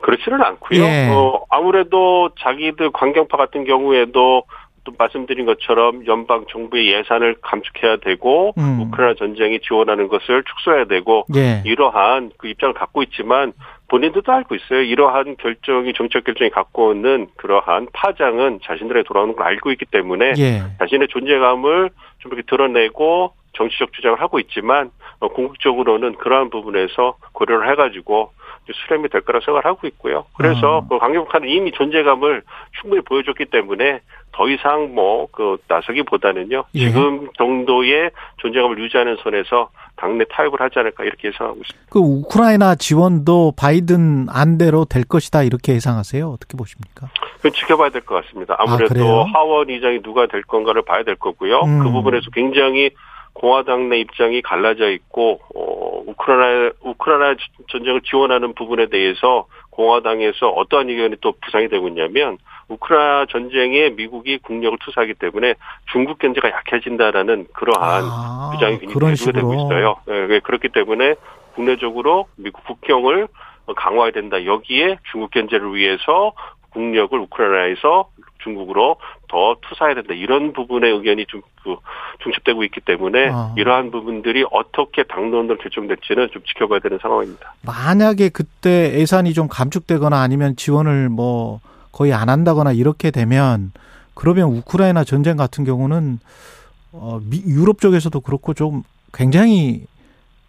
그렇지는 않고요. 예. 어, 아무래도 자기들 강경파 같은 경우에도 또 말씀드린 것처럼 연방 정부의 예산을 감축해야 되고 음. 우크라이나 전쟁이 지원하는 것을 축소해야 되고 예. 이러한 그 입장을 갖고 있지만 본인들도 알고 있어요. 이러한 결정이 정책 결정이 갖고 오는 그러한 파장은 자신들에 돌아오는 걸 알고 있기 때문에 예. 자신의 존재감을 좀 이렇게 드러내고 정치적 주장을 하고 있지만 어, 궁극적으로는 그러한 부분에서 고려를 해가지고 수렴이 될 거라 생각을 하고 있고요. 그래서 아. 그 강경파는 이미 존재감을 충분히 보여줬기 때문에 더 이상 뭐 그 나서기보다는요 예. 지금 정도의 존재감을 유지하는 선에서 당내 타협을 하지 않을까 이렇게 예상하고 있습니다. 그 우크라이나 지원도 바이든 안대로 될 것이다 이렇게 예상하세요? 어떻게 보십니까? 그건 지켜봐야 될 것 같습니다. 그래요? 아무래도 하원 의장이 누가 될 건가를 봐야 될 거고요. 음. 그 부분에서 굉장히 공화당 내 입장이 갈라져 있고 어, 우크라이나 우크라이나 전쟁을 지원하는 부분에 대해서 공화당에서 어떠한 의견이 또 부상이 되고 있냐면 우크라이나 전쟁에 미국이 국력을 투사하기 때문에 중국 경제가 약해진다라는 그러한 아, 주장이 굉장히 되고. 있어요. 예, 그렇기 때문에 국내적으로 미국 국경을 강화해야 된다. 여기에 중국 견제를 위해서 국력을 우크라이나에서 중국으로 더 투사해야 된다. 이런 부분의 의견이 좀 그 중첩되고 있기 때문에 아. 이러한 부분들이 어떻게 당론으로 결정될지는 좀 지켜봐야 되는 상황입니다. 만약에 그때 예산이 좀 감축되거나 아니면 지원을 뭐 거의 안 한다거나 이렇게 되면 그러면 우크라이나 전쟁 같은 경우는 어 미, 유럽 쪽에서도 그렇고 좀 굉장히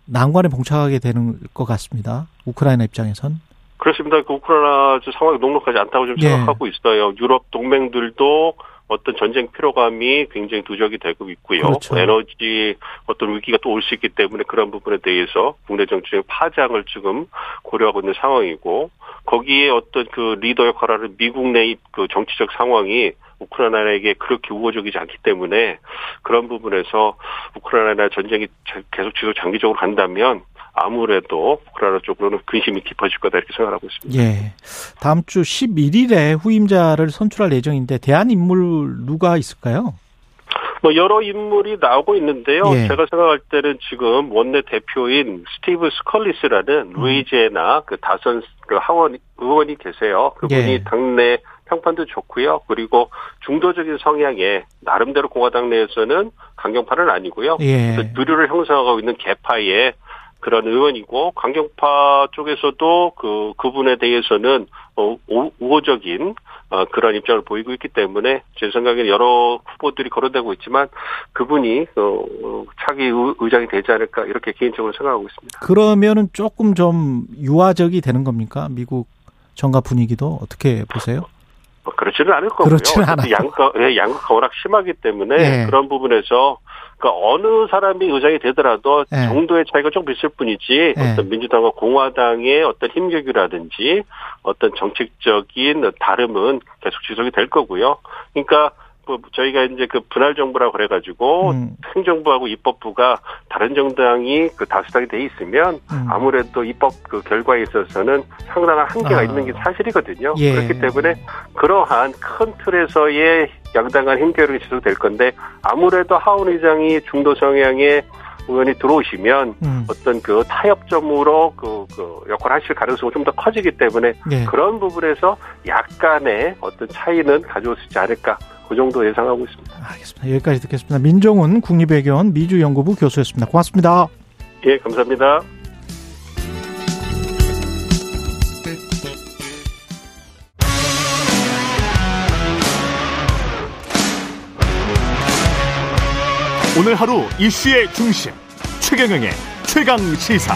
난관에 봉착하게 되는 것 같습니다. 우크라이나 입장에선. 그렇습니다. 그 우크라이나 저 상황이 녹록하지 않다고 좀 예. 생각하고 있어요. 유럽 동맹들도 어떤 전쟁 피로감이 굉장히 누적이 되고 있고요. 그렇죠. 에너지 어떤 위기가 또 올 수 있기 때문에 그런 부분에 대해서 국내 정치적 파장을 지금 고려하고 있는 상황이고 거기에 어떤 그 리더 역할을 하는 미국 내 그 정치적 상황이 우크라이나에게 그렇게 우호적이지 않기 때문에 그런 부분에서 우크라이나 전쟁이 자- 계속 지속 장기적으로 간다면 아무래도 우크라이나 쪽으로는 근심이 깊어질 거다 이렇게 생각하고 있습니다. 예. 다음 주 11일에 후임자를 선출할 예정인데 대한 인물 누가 있을까요? 뭐 여러 인물이 나오고 있는데요. 예. 제가 생각할 때는 지금 원내 대표인 스티브 스컬리스라는 음. 루이지애나 그 다선 그 하원 의원이 계세요. 그분이 예. 당내 평판도 좋고요. 그리고 중도적인 성향의 나름대로 공화당 내에서는 강경파는 아니고요. 예. 그 누류를 형성하고 있는 개파의 그런 의원이고 강경파 쪽에서도 그 그분에 대해서는 어, 우- 우호적인 어, 그런 입장을 보이고 있기 때문에 제 생각에는 여러 후보들이 거론되고 있지만 그분이 어, 어, 차기 의- 의장이 되지 않을까 이렇게 개인적으로 생각하고 있습니다. 그러면은 조금 좀 유화적이 되는 겁니까? 미국 정가 분위기도 어떻게 보세요? 어, 그렇지는 않을 거고요. 그렇지는 않아요. 양가 예, 양극화 워낙 심하기 때문에 예. 그런 부분에서 그러니까 어느 사람이 의장이 되더라도 예. 정도의 차이가 좀 있을 뿐이지 예. 어떤 민주당과 공화당의 어떤 힘격이라든지 어떤 정책적인 다름은 계속 지속이 될 거고요. 그러니까 뭐 저희가 이제 그 분할 정부라고 그래가지고 음. 행정부하고 입법부가 다른 정당이 그 다수당이 돼 있으면 음. 아무래도 입법 그 결과에 있어서는 상당한 한계가 아. 있는 게 사실이거든요. 예. 그렇기 때문에 그러한 큰 틀에서의 양당 간 힘겨루기 지속될 건데 아무래도 하원 의장이 중도 성향의 의원이 들어오시면 음. 어떤 그 타협점으로 그, 그 역할을 하실 가능성이 좀 더 커지기 때문에 예. 그런 부분에서 약간의 어떤 차이는 가져올 수 있지 않을까 그 정도 예상하고 있습니다. 알겠습니다. 여기까지 듣겠습니다. 민종훈 국립외교원 미주연구부 교수였습니다. 고맙습니다. 예, 감사합니다. 오늘 하루 이슈의 중심 최경영의 최강 시사.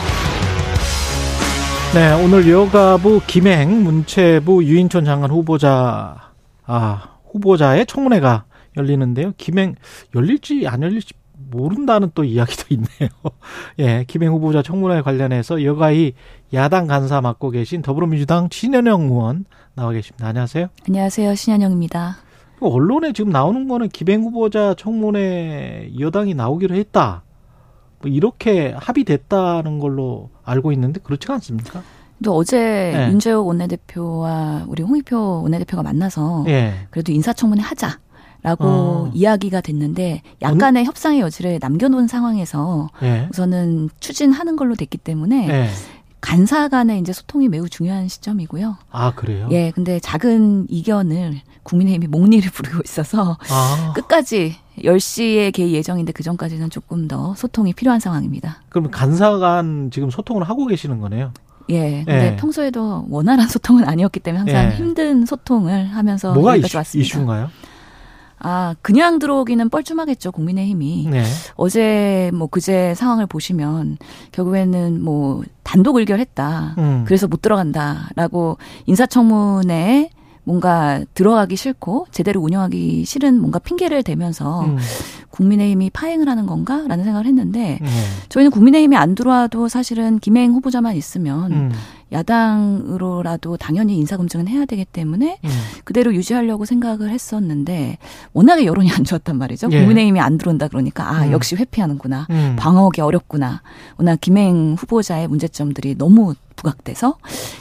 네, 오늘 여가부 김행 문체부 유인촌 장관 후보자 아 후보자의 청문회가 열리는데요. 김행 열릴지 안 열릴지 모른다는 또 이야기도 있네요. 예, 김행 후보자 청문회 관련해서 여가의 야당 간사 맡고 계신 더불어민주당 신현영 의원 나와 계십니다. 안녕하세요. 안녕하세요. 신현영입니다. 언론에 지금 나오는 거는 김행 후보자 청문회 여당이 나오기로 했다. 뭐 이렇게 합의됐다는 걸로 알고 있는데 그렇지가 않습니까? 또 어제 네. 윤재욱 원내대표와 우리 홍익표 원내대표가 만나서 네. 그래도 인사청문회 하자. 라고 어. 이야기가 됐는데 약간의 음? 협상의 여지를 남겨놓은 상황에서 네. 우선은 추진하는 걸로 됐기 때문에 네. 간사 간의 이제 소통이 매우 중요한 시점이고요. 아, 그래요? 예, 근데 작은 이견을 국민의힘이 목리를 부르고 있어서 아. 끝까지 10시에 개의 예정인데 그 전까지는 조금 더 소통이 필요한 상황입니다. 그럼 간사 간 지금 소통을 하고 계시는 거네요? 예. 근데 예. 평소에도 원활한 소통은 아니었기 때문에 항상 예. 힘든 소통을 하면서 뭐가 이슈, 왔습니다. 이슈인가요? 아, 그냥 들어오기는 뻘쭘하겠죠, 국민의힘이. 네. 어제 뭐 그제 상황을 보시면 결국에는 뭐 단독 의결했다. 음. 그래서 못 들어간다 라고 인사청문회에 뭔가 들어가기 싫고 제대로 운영하기 싫은 뭔가 핑계를 대면서 음. 국민의힘이 파행을 하는 건가라는 생각을 했는데 음. 저희는 국민의힘이 안 들어와도 사실은 김행 후보자만 있으면 음. 야당으로라도 당연히 인사검증은 해야 되기 때문에 음. 그대로 유지하려고 생각을 했었는데 워낙에 여론이 안 좋았단 말이죠. 예. 국민의힘이 안 들어온다 그러니까 아 음. 역시 회피하는구나. 음. 방어하기 어렵구나. 워낙 김행 후보자의 문제점들이 너무 부각돼서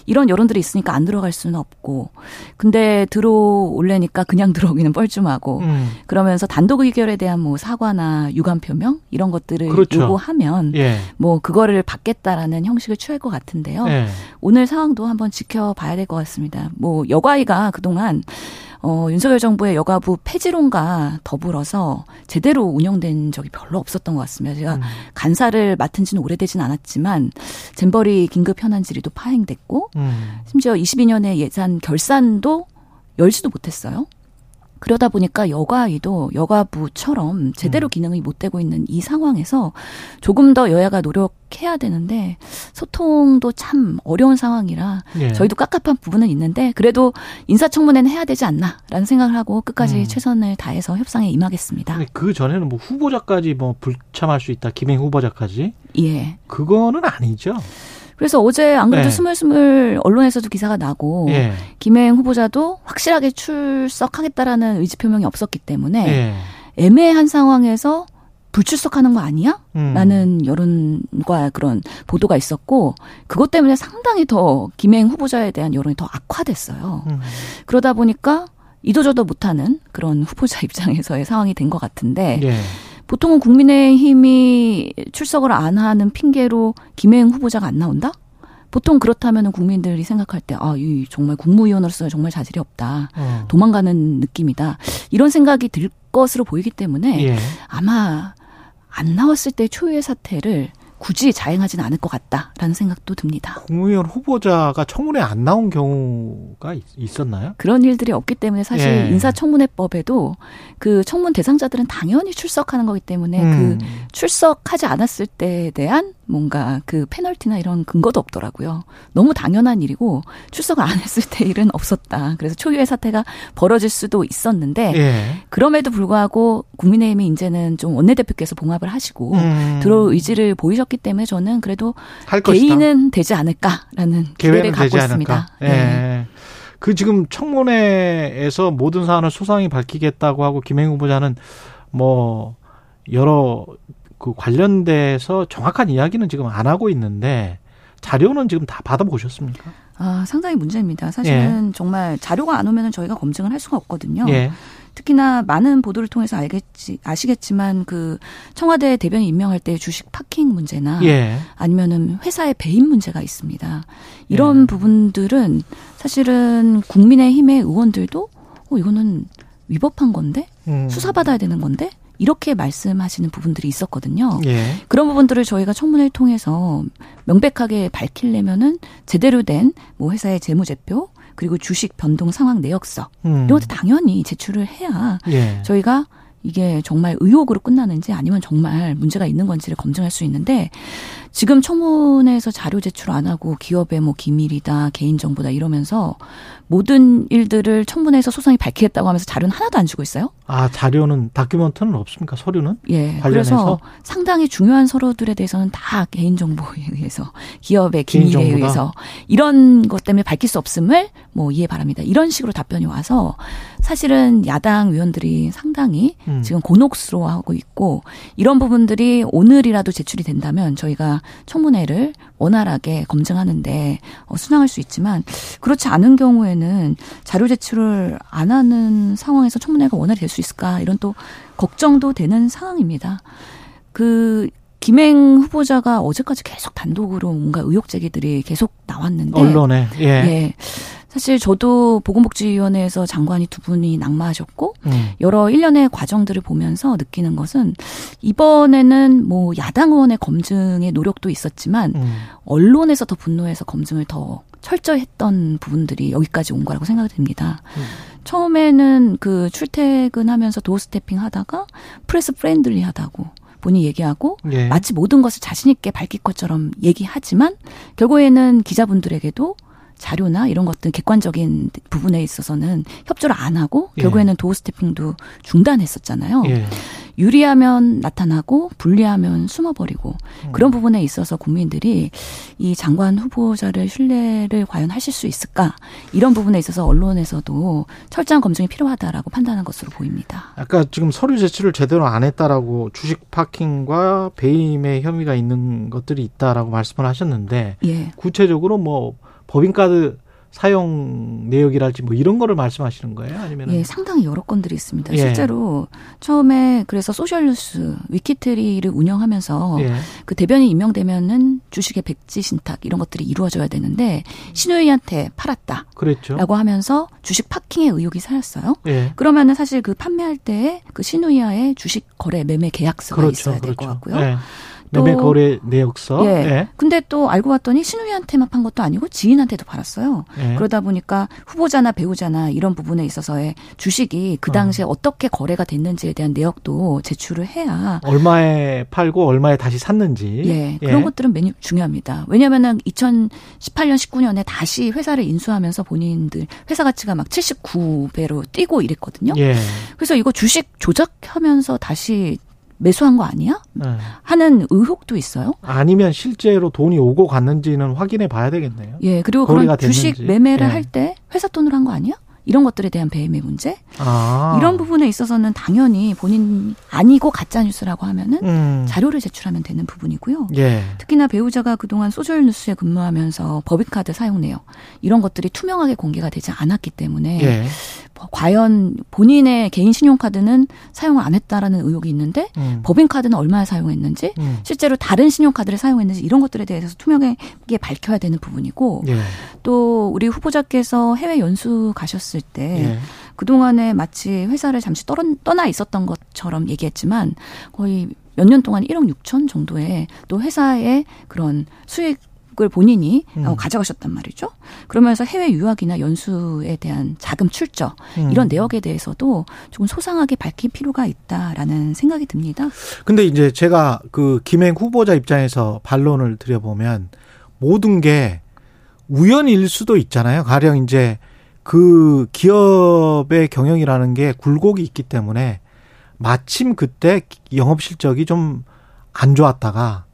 이런 여론들이 있으니까 안 들어갈 수는 없고 근데 들어올래니까 그냥 들어오기는 뻘쭘하고 음. 그러면서 단독 의결에 대한 뭐 사과나 유감 표명 이런 것들을 그렇죠. 요구하면 예. 뭐 그거를 받겠다라는 형식을 취할 것 같은데요. 예. 오늘 상황도 한번 지켜봐야 될 것 같습니다. 뭐 여가위가 그동안 어, 윤석열 정부의 여가부 폐지론과 더불어서 제대로 운영된 적이 별로 없었던 것 같습니다. 제가 음. 간사를 맡은 지는 오래되진 않았지만 잼버리 긴급 현안 질의도 파행됐고 음. 심지어 22년에 예산 결산도 열지도 못했어요. 그러다 보니까 여가위도 여가부처럼 제대로 음. 기능이 못 되고 있는 이 상황에서 조금 더 여야가 노력해야 되는데 소통도 참 어려운 상황이라 예. 저희도 깝깝한 부분은 있는데 그래도 인사청문회는 해야 되지 않나라는 생각을 하고 끝까지 음. 최선을 다해서 협상에 임하겠습니다. 그 전에는 뭐 후보자까지 뭐 불참할 수 있다. 김행 후보자까지. 예. 그거는 아니죠. 그래서 어제 안 그래도 네. 스물스물 언론에서도 기사가 나고 예. 김혜영 후보자도 확실하게 출석하겠다라는 의지 표명이 없었기 때문에 예. 애매한 상황에서 불출석하는 거 아니야? 음. 라는 여론과 그런 보도가 있었고 그것 때문에 상당히 더 김혜영 후보자에 대한 여론이 더 악화됐어요. 음. 그러다 보니까 이도저도 못하는 그런 후보자 입장에서의 상황이 된 것 같은데 예. 보통은 국민의힘이 출석을 안 하는 핑계로 김혜영 후보자가 안 나온다? 보통 그렇다면 국민들이 생각할 때, 아, 이 정말 국무위원으로서 정말 자질이 없다. 어. 도망가는 느낌이다. 이런 생각이 들 것으로 보이기 때문에 예. 아마 안 나왔을 때 초유의 사태를 굳이 자행하지는 않을 것 같다라는 생각도 듭니다. 국무위원 후보자가 청문회 안 나온 경우가 있 었나요? 그런 일들이 없기 때문에 사실 예. 인사청문회법에도 그 청문 대상자들은 당연히 출석하는 거기 때문에 음. 그 출석하지 않았을 때에 대한 뭔가 그 페널티나 이런 근거도 없더라고요. 너무 당연한 일이고 출석을 안 했을 때 일은 없었다. 그래서 초유의 사태가 벌어질 수도 있었는데 예. 그럼에도 불구하고 국민의힘이 이제는 좀 원내대표께서 봉합을 하시고 음. 들어 의지를 보이셨기 때문에 저는 그래도 개인은 되지 않을까라는 기대를 갖고 있습니다. 예. 네. 그 지금 청문회에서 모든 사안을 소상히 밝히겠다고 하고 김행 후보자는 뭐 여러 그 관련돼서 정확한 이야기는 지금 안 하고 있는데 자료는 지금 다 받아보셨습니까? 아, 상당히 문제입니다. 사실은 예. 정말 자료가 안 오면 저희가 검증을 할 수가 없거든요. 예. 특히나 많은 보도를 통해서 알겠지 아시겠지만 그 청와대 대변인 임명할 때 주식 파킹 문제나 예. 아니면은 회사의 배임 문제가 있습니다. 이런 예. 부분들은 사실은 국민의힘의 의원들도 어 이거는 위법한 건데 음. 수사받아야 되는 건데 이렇게 말씀하시는 부분들이 있었거든요. 예. 그런 부분들을 저희가 청문회를 통해서 명백하게 밝히려면은 제대로 된 뭐 회사의 재무제표 그리고 주식 변동 상황 내역서 음. 이런 것도 당연히 제출을 해야 예. 저희가 이게 정말 의혹으로 끝나는지 아니면 정말 문제가 있는 건지를 검증할 수 있는데 지금 청문회에서 자료 제출 안 하고 기업의 뭐 기밀이다, 개인정보다 이러면서 모든 일들을 청문회에서 소상히 밝히겠다고 하면서 자료는 하나도 안 주고 있어요. 아, 자료는 다큐멘터는 없습니까? 서류는? 예. 관련해서? 그래서 상당히 중요한 서류들에 대해서는 다 개인정보에 의해서 기업의 기밀에 개인정보다? 의해서 이런 것 때문에 밝힐 수 없음을 뭐 이해 바랍니다. 이런 식으로 답변이 와서 사실은 야당 위원들이 상당히 음. 지금 곤혹스러워하고 있고 이런 부분들이 오늘이라도 제출이 된다면 저희가 청문회를 원활하게 검증하는데 어, 순항할 수 있지만 그렇지 않은 경우에는 자료 제출을 안 하는 상황에서 청문회가 원활히 될 수 있을까 이런 또 걱정도 되는 상황입니다. 그 김행 후보자가 어제까지 계속 단독으로 뭔가 의혹 제기들이 계속 나왔는데 언론에 예. 예. 사실 저도 보건복지위원회에서 장관이 두 분이 낙마하셨고 음. 여러 일련의 과정들을 보면서 느끼는 것은 이번에는 뭐 야당 의원의 검증의 노력도 있었지만 음. 언론에서 더 분노해서 검증을 더 철저히 했던 부분들이 여기까지 온 거라고 생각이 듭니다. 음. 처음에는 그 출퇴근하면서 doorstepping 하다가 press friendly 하다고 본인이 얘기하고 예. 마치 모든 것을 자신 있게 밝힐 것처럼 얘기하지만 결국에는 기자분들에게도 자료나 이런 것들 객관적인 부분에 있어서는 협조를 안 하고 예. 결국에는 doorstepping도 중단했었잖아요. 예. 유리하면 나타나고 불리하면 숨어버리고 음. 그런 부분에 있어서 국민들이 이 장관 후보자를 신뢰를 과연 하실 수 있을까 이런 부분에 있어서 언론에서도 철저한 검증이 필요하다라고 판단한 것으로 보입니다. 아까 지금 서류 제출을 제대로 안 했다라고 주식 파킹과 배임의 혐의가 있는 것들이 있다라고 말씀을 하셨는데 예. 구체적으로 뭐 법인카드 사용 내역이랄지 뭐 이런 거를 말씀하시는 거예요? 아니면 예, 상당히 여러 건들이 있습니다. 예. 실제로 처음에 그래서 소셜뉴스 위키트리를 운영하면서 예. 그 대변인 임명되면은 주식의 백지 신탁 이런 것들이 이루어져야 되는데 신우이한테 팔았다. 그랬죠. 라고 하면서 주식 파킹의 의혹이 사였어요. 예. 그러면은 사실 그 판매할 때 그 신우이와의 주식 거래 매매 계약서가 그렇죠, 있어야 될것 그렇죠. 같고요. 예. 매매 거래 내역서. 예. 예. 근데 또 알고 봤더니 신우이한테만 판 것도 아니고 지인한테도 팔았어요. 예. 그러다 보니까 후보자나 배우자나 이런 부분에 있어서의 주식이 그 어. 당시에 어. 떻게 거래가 됐는지에 대한 내역도 제출을 해야 얼마에 팔고 얼마에 다시 샀는지. 예. 예. 그런 것들은 매우 중요합니다. 왜냐면은 2018년 19년에 다시 회사를 인수하면서 본인들 회사 가치가 막 79배로 뛰고 이랬거든요. 예. 그래서 이거 주식 조작하면서 다시 매수한 거 아니야? 네. 하는 의혹도 있어요. 아니면 실제로 돈이 오고 갔는지는 확인해 봐야 되겠네요. 예, 그리고 그런 주식 됐는지. 매매를 예. 할때 회사 돈으로 한 거 아니야? 이런 것들에 대한 배임의 문제 아. 이런 부분에 있어서는 당연히 본인 아니고 가짜 뉴스라고 하면은 음. 자료를 제출하면 되는 부분이고요. 예. 특히나 배우자가 그동안 소셜 뉴스에 근무하면서 법인카드 사용 내역 이런 것들이 투명하게 공개가 되지 않았기 때문에 예. 과연 본인의 개인 신용카드는 사용을 안 했다라는 의혹이 있는데 음. 법인카드는 얼마나 사용했는지 음. 실제로 다른 신용카드를 사용했는지 이런 것들에 대해서 투명하게 밝혀야 되는 부분이고 예. 또 우리 후보자께서 해외 연수 가셨을 때 예. 그동안에 마치 회사를 잠시 떠, 떠나 있었던 것처럼 얘기했지만 거의 몇 년 동안 1억 6천 정도의 또 회사의 그런 수익 을 본인이 음. 어, 가져가셨단 말이죠. 그러면서 해외 유학이나 연수에 대한 자금 출처 음. 이런 내역에 대해서도 조금 소상하게 밝힐 필요가 있다라는 생각이 듭니다. 근데 이제 제가 그 김행 후보자 입장에서 반론을 드려보면 모든 게 우연일 수도 있잖아요. 가령 이제 그 기업의 경영이라는 게 굴곡이 있기 때문에 마침 그때 영업 실적이 좀 안 좋았다가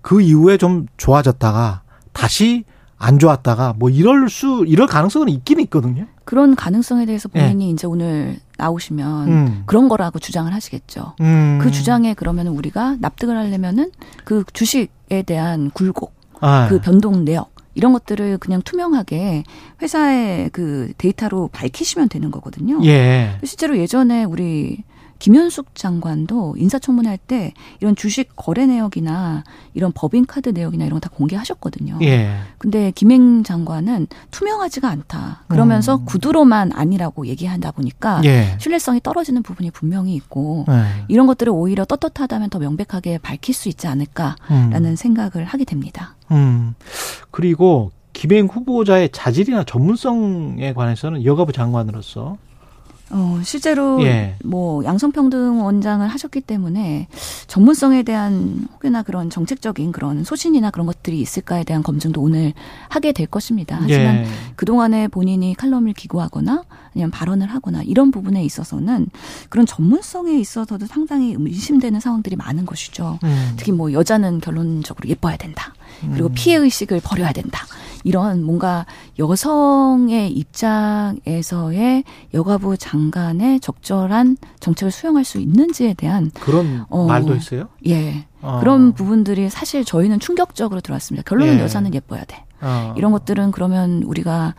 그 이후에 좀 좋아졌다가 다시 안 좋았다가 뭐 이럴 수 이럴 가능성은 있긴 있거든요. 그런 가능성에 대해서 본인이 네. 이제 오늘 나오시면 음. 그런 거라고 주장을 하시겠죠. 음. 그 주장에 그러면 우리가 납득을 하려면은 그 주식에 대한 굴곡, 아. 그 변동 내역 이런 것들을 그냥 투명하게 회사의 그 데이터로 밝히시면 되는 거거든요. 예. 실제로 예전에 우리 김현숙 장관도 인사청문회 할 때 이런 주식 거래 내역이나 이런 법인카드 내역이나 이런 거 다 공개하셨거든요. 예. 근데 김행 장관은 투명하지가 않다. 그러면서 음. 구두로만 아니라고 얘기한다 보니까 예. 신뢰성이 떨어지는 부분이 분명히 있고 예. 이런 것들을 오히려 떳떳하다면 더 명백하게 밝힐 수 있지 않을까라는 음. 생각을 하게 됩니다. 음. 그리고 김행 후보자의 자질이나 전문성에 관해서는 여가부 장관으로서 어, 실제로 예. 뭐 양성평등 원장을 하셨기 때문에 전문성에 대한 혹여나 그런 정책적인 그런 소신이나 그런 것들이 있을까에 대한 검증도 오늘 하게 될 것입니다. 하지만 예. 그동안에 본인이 칼럼을 기고하거나 아니면 발언을 하거나 이런 부분에 있어서는 그런 전문성에 있어서도 상당히 의심되는 상황들이 많은 것이죠. 음. 특히 뭐 여자는 결론적으로 예뻐야 된다. 그리고 음. 피해 의식을 버려야 된다. 이런 뭔가 여성의 입장에서의 여가부 장관의 적절한 정책을 수용할 수 있는지에 대한 그런 어, 말도 있어요? 예. 어. 그런 부분들이 사실 저희는 충격적으로 들어왔습니다. 결론은 예. 여자는 예뻐야 돼. 어. 이런 것들은 그러면 우리가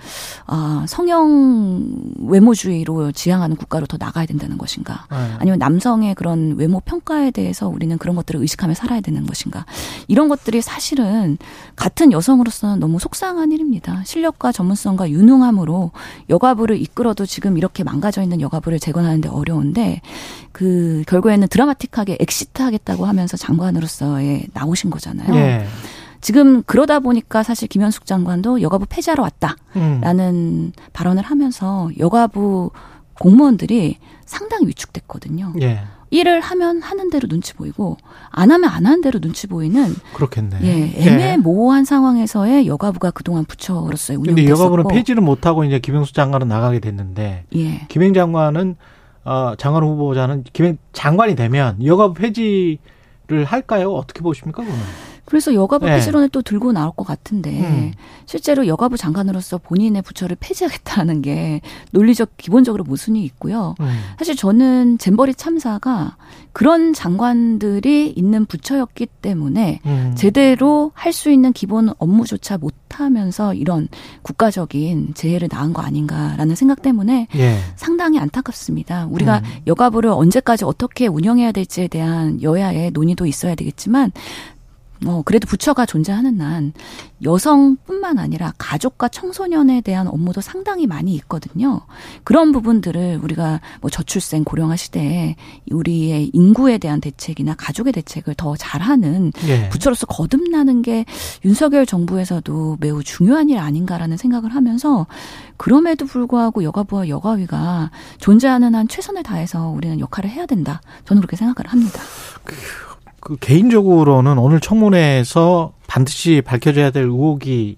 아, 성형 외모주의로 지향하는 국가로 더 나가야 된다는 것인가? 네. 아니면 남성의 그런 외모 평가에 대해서 우리는 그런 것들을 의식하며 살아야 되는 것인가? 이런 것들이 사실은 같은 여성으로서는 너무 속상한 일입니다. 실력과 전문성과 유능함으로 여가부를 이끌어도 지금 이렇게 망가져 있는 여가부를 재건하는데 어려운데 그 결국에는 드라마틱하게 엑시트하겠다고 하면서 장관으로서의 나오신 거잖아요. 네. 지금 그러다 보니까 사실 김현숙 장관도 여가부 폐지하러 왔다라는 음. 발언을 하면서 여가부 공무원들이 상당히 위축됐거든요. 예. 일을 하면 하는 대로 눈치 보이고 안 하면 안 하는 대로 눈치 보이는 그렇겠네. 예, 애매모호한 예. 상황에서의 여가부가 그동안 부처로서의 운영됐었고. 근데 여가부는 폐지를 못 하고 이제 김영수 장관은 나가게 됐는데 예. 김행 장관은 어 장관 후보자는 김행 장관이 되면 여가부 폐지를 할까요? 어떻게 보십니까, 그거는? 그래서 여가부 네. 폐지론을 또 들고 나올 것 같은데 음. 실제로 여가부 장관으로서 본인의 부처를 폐지하겠다는 게 논리적 기본적으로 모순이 있고요. 음. 사실 저는 잼버리 참사가 그런 장관들이 있는 부처였기 때문에 음. 제대로 할 수 있는 기본 업무조차 못하면서 이런 국가적인 재해를 낳은 거 아닌가라는 생각 때문에 예. 상당히 안타깝습니다. 우리가 음. 여가부를 언제까지 어떻게 운영해야 될지에 대한 여야의 논의도 있어야 되겠지만 뭐 그래도 부처가 존재하는 한 여성뿐만 아니라 가족과 청소년에 대한 업무도 상당히 많이 있거든요. 그런 부분들을 우리가 뭐 저출생 고령화 시대에 우리의 인구에 대한 대책이나 가족의 대책을 더 잘하는 예. 부처로서 거듭나는 게 윤석열 정부에서도 매우 중요한 일 아닌가라는 생각을 하면서 그럼에도 불구하고 여가부와 여가위가 존재하는 한 최선을 다해서 우리는 역할을 해야 된다. 저는 그렇게 생각을 합니다. 그그 개인적으로는 오늘 청문회에서 반드시 밝혀져야 될 의혹이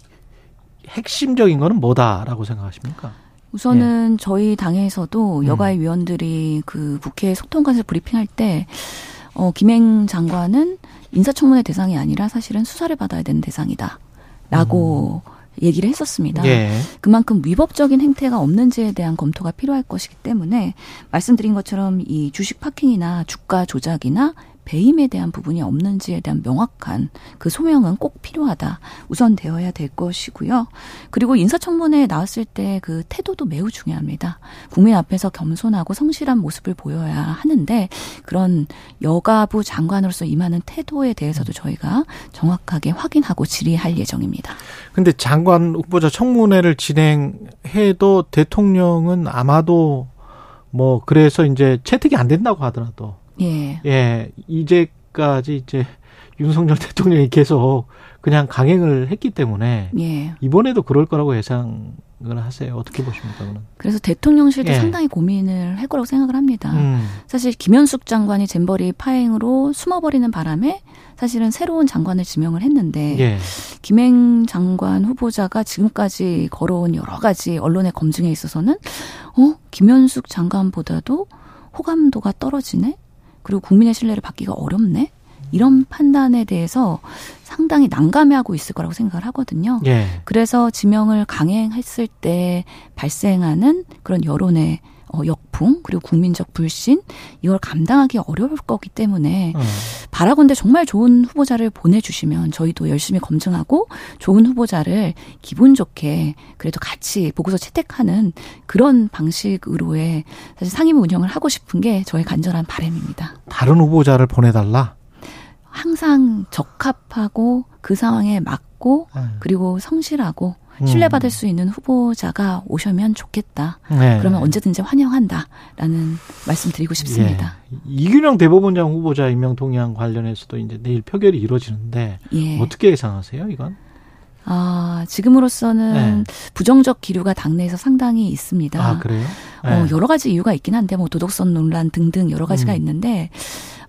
핵심적인 거는 뭐다라고 생각하십니까? 우선은 예. 저희 당에서도 음. 여가의 위원들이 그 국회 소통관실 브리핑할 때 어, 김행 장관은 인사청문회 대상이 아니라 사실은 수사를 받아야 되는 대상이다. 라고 음. 얘기를 했었습니다. 예. 그만큼 위법적인 행태가 없는지에 대한 검토가 필요할 것이기 때문에 말씀드린 것처럼 이 주식 파킹이나 주가 조작이나 배임에 대한 부분이 없는지에 대한 명확한 그 소명은 꼭 필요하다. 우선 되어야 될 것이고요. 그리고 인사청문회에 나왔을 때 그 태도도 매우 중요합니다. 국민 앞에서 겸손하고 성실한 모습을 보여야 하는데 그런 여가부 장관으로서 임하는 태도에 대해서도 저희가 정확하게 확인하고 질의할 예정입니다. 근데 장관 후보자 청문회를 진행해도 대통령은 아마도 뭐 그래서 이제 채택이 안 된다고 하더라도 예. 예. 이제까지 이제 윤석열 대통령이 계속 그냥 강행을 했기 때문에 예. 이번에도 그럴 거라고 예상을 하세요. 어떻게 보십니까, 그는? 그래서 대통령실도 예. 상당히 고민을 할 거라고 생각을 합니다. 음. 사실 김현숙 장관이 잼버리 파행으로 숨어버리는 바람에 사실은 새로운 장관을 지명을 했는데 예. 김행 장관 후보자가 지금까지 걸어온 여러 가지 언론의 검증에 있어서는 어 김현숙 장관보다도 호감도가 떨어지네 그리고 국민의 신뢰를 받기가 어렵네. 이런 판단에 대해서 상당히 난감해하고 있을 거라고 생각을 하거든요. 예. 그래서 지명을 강행했을 때 발생하는 그런 여론의 어, 역풍 그리고 국민적 불신 이걸 감당하기 어려울 거기 때문에 어. 바라건대 정말 좋은 후보자를 보내주시면 저희도 열심히 검증하고 좋은 후보자를 기분 좋게 그래도 같이 보고서 채택하는 그런 방식으로의 사실 상임 운영을 하고 싶은 게 저의 간절한 바람입니다. 다른 후보자를 보내달라. 항상 적합하고 그 상황에 맞고 네. 그리고 성실하고 신뢰받을 수 있는 후보자가 오시면 좋겠다. 네. 그러면 언제든지 환영한다라는 말씀 드리고 싶습니다. 예. 이균영 대법원장 후보자 임명 동의안 관련해서도 이제 내일 표결이 이루어지는데 예. 어떻게 예상하세요, 이건? 아, 지금으로서는 네. 부정적 기류가 당내에서 상당히 있습니다. 아, 그래요? 네. 어, 여러 가지 이유가 있긴 한데, 뭐, 도덕성 논란 등등 여러 가지가 음. 있는데,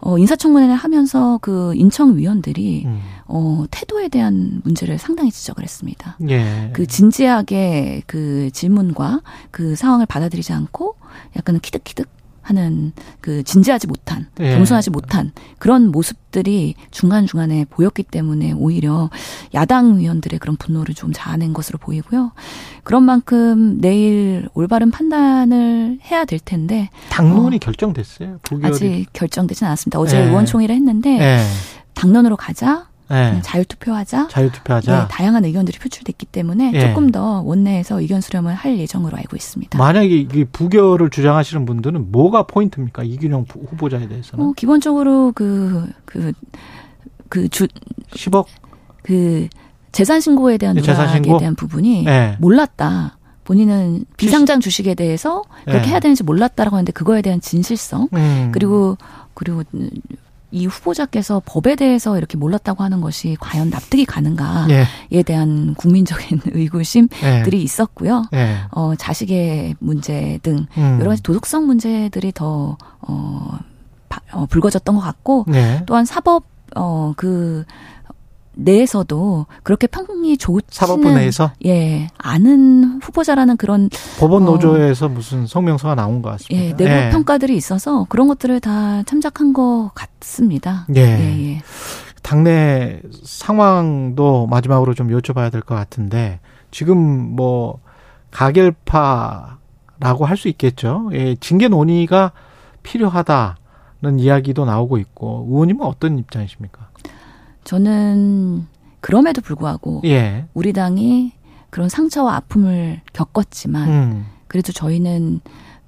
어, 인사청문회를 하면서 그 인청 위원들이, 음. 어, 태도에 대한 문제를 상당히 지적을 했습니다. 예. 그 진지하게 그 질문과 그 상황을 받아들이지 않고, 약간은 키득키득 하는 그 진지하지 못한 예. 겸손하지 못한 그런 모습들이 중간 중간에 보였기 때문에 오히려 야당 의원들의 그런 분노를 좀 자아낸 것으로 보이고요. 그런 만큼 내일 올바른 판단을 해야 될 텐데 당론이 어, 결정됐어요. 부결이. 아직 결정되진 않았습니다. 어제 예. 의원총회를 했는데 예. 당론으로 가자. 네. 자유투표하자. 자유투표하자. 네, 다양한 의견들이 표출됐기 때문에 네. 조금 더 원내에서 의견 수렴을 할 예정으로 알고 있습니다. 만약에 이 부결을 주장하시는 분들은 뭐가 포인트입니까? 이균영 후보자에 대해서는? 어, 기본적으로 그, 그, 그 주. 10억? 그 재산 신고에 대한 네, 누락에 신고? 대한 부분이 네. 몰랐다. 본인은 비상장 주식에 대해서 그렇게 네. 해야 되는지 몰랐다라고 하는데 그거에 대한 진실성 음. 그리고 그리고 이 후보자께서 법에 대해서 이렇게 몰랐다고 하는 것이 과연 납득이 가는가에 예. 대한 국민적인 의구심들이 예. 있었고요. 예. 어, 자식의 문제 등 음. 여러 가지 도덕성 문제들이 더 어, 어 불거졌던 것 같고 네. 또한 사법 어그 내에서도 그렇게 평이 좋지는 사법부 내에서 예 아는 후보자라는 그런 법원 어, 노조에서 어, 무슨 성명서가 나온 것 같습니다. 예, 내부 예. 평가들이 있어서 그런 것들을 다 참작한 것 같습니다. 예. 예, 예. 당내 상황도 마지막으로 좀 여쭤봐야 될 것 같은데 지금 뭐 가결파라고 할 수 있겠죠. 예, 징계 논의가 필요하다는 이야기도 나오고 있고 의원님은 어떤 입장이십니까? 저는 그럼에도 불구하고 예. 우리 당이 그런 상처와 아픔을 겪었지만 음. 그래도 저희는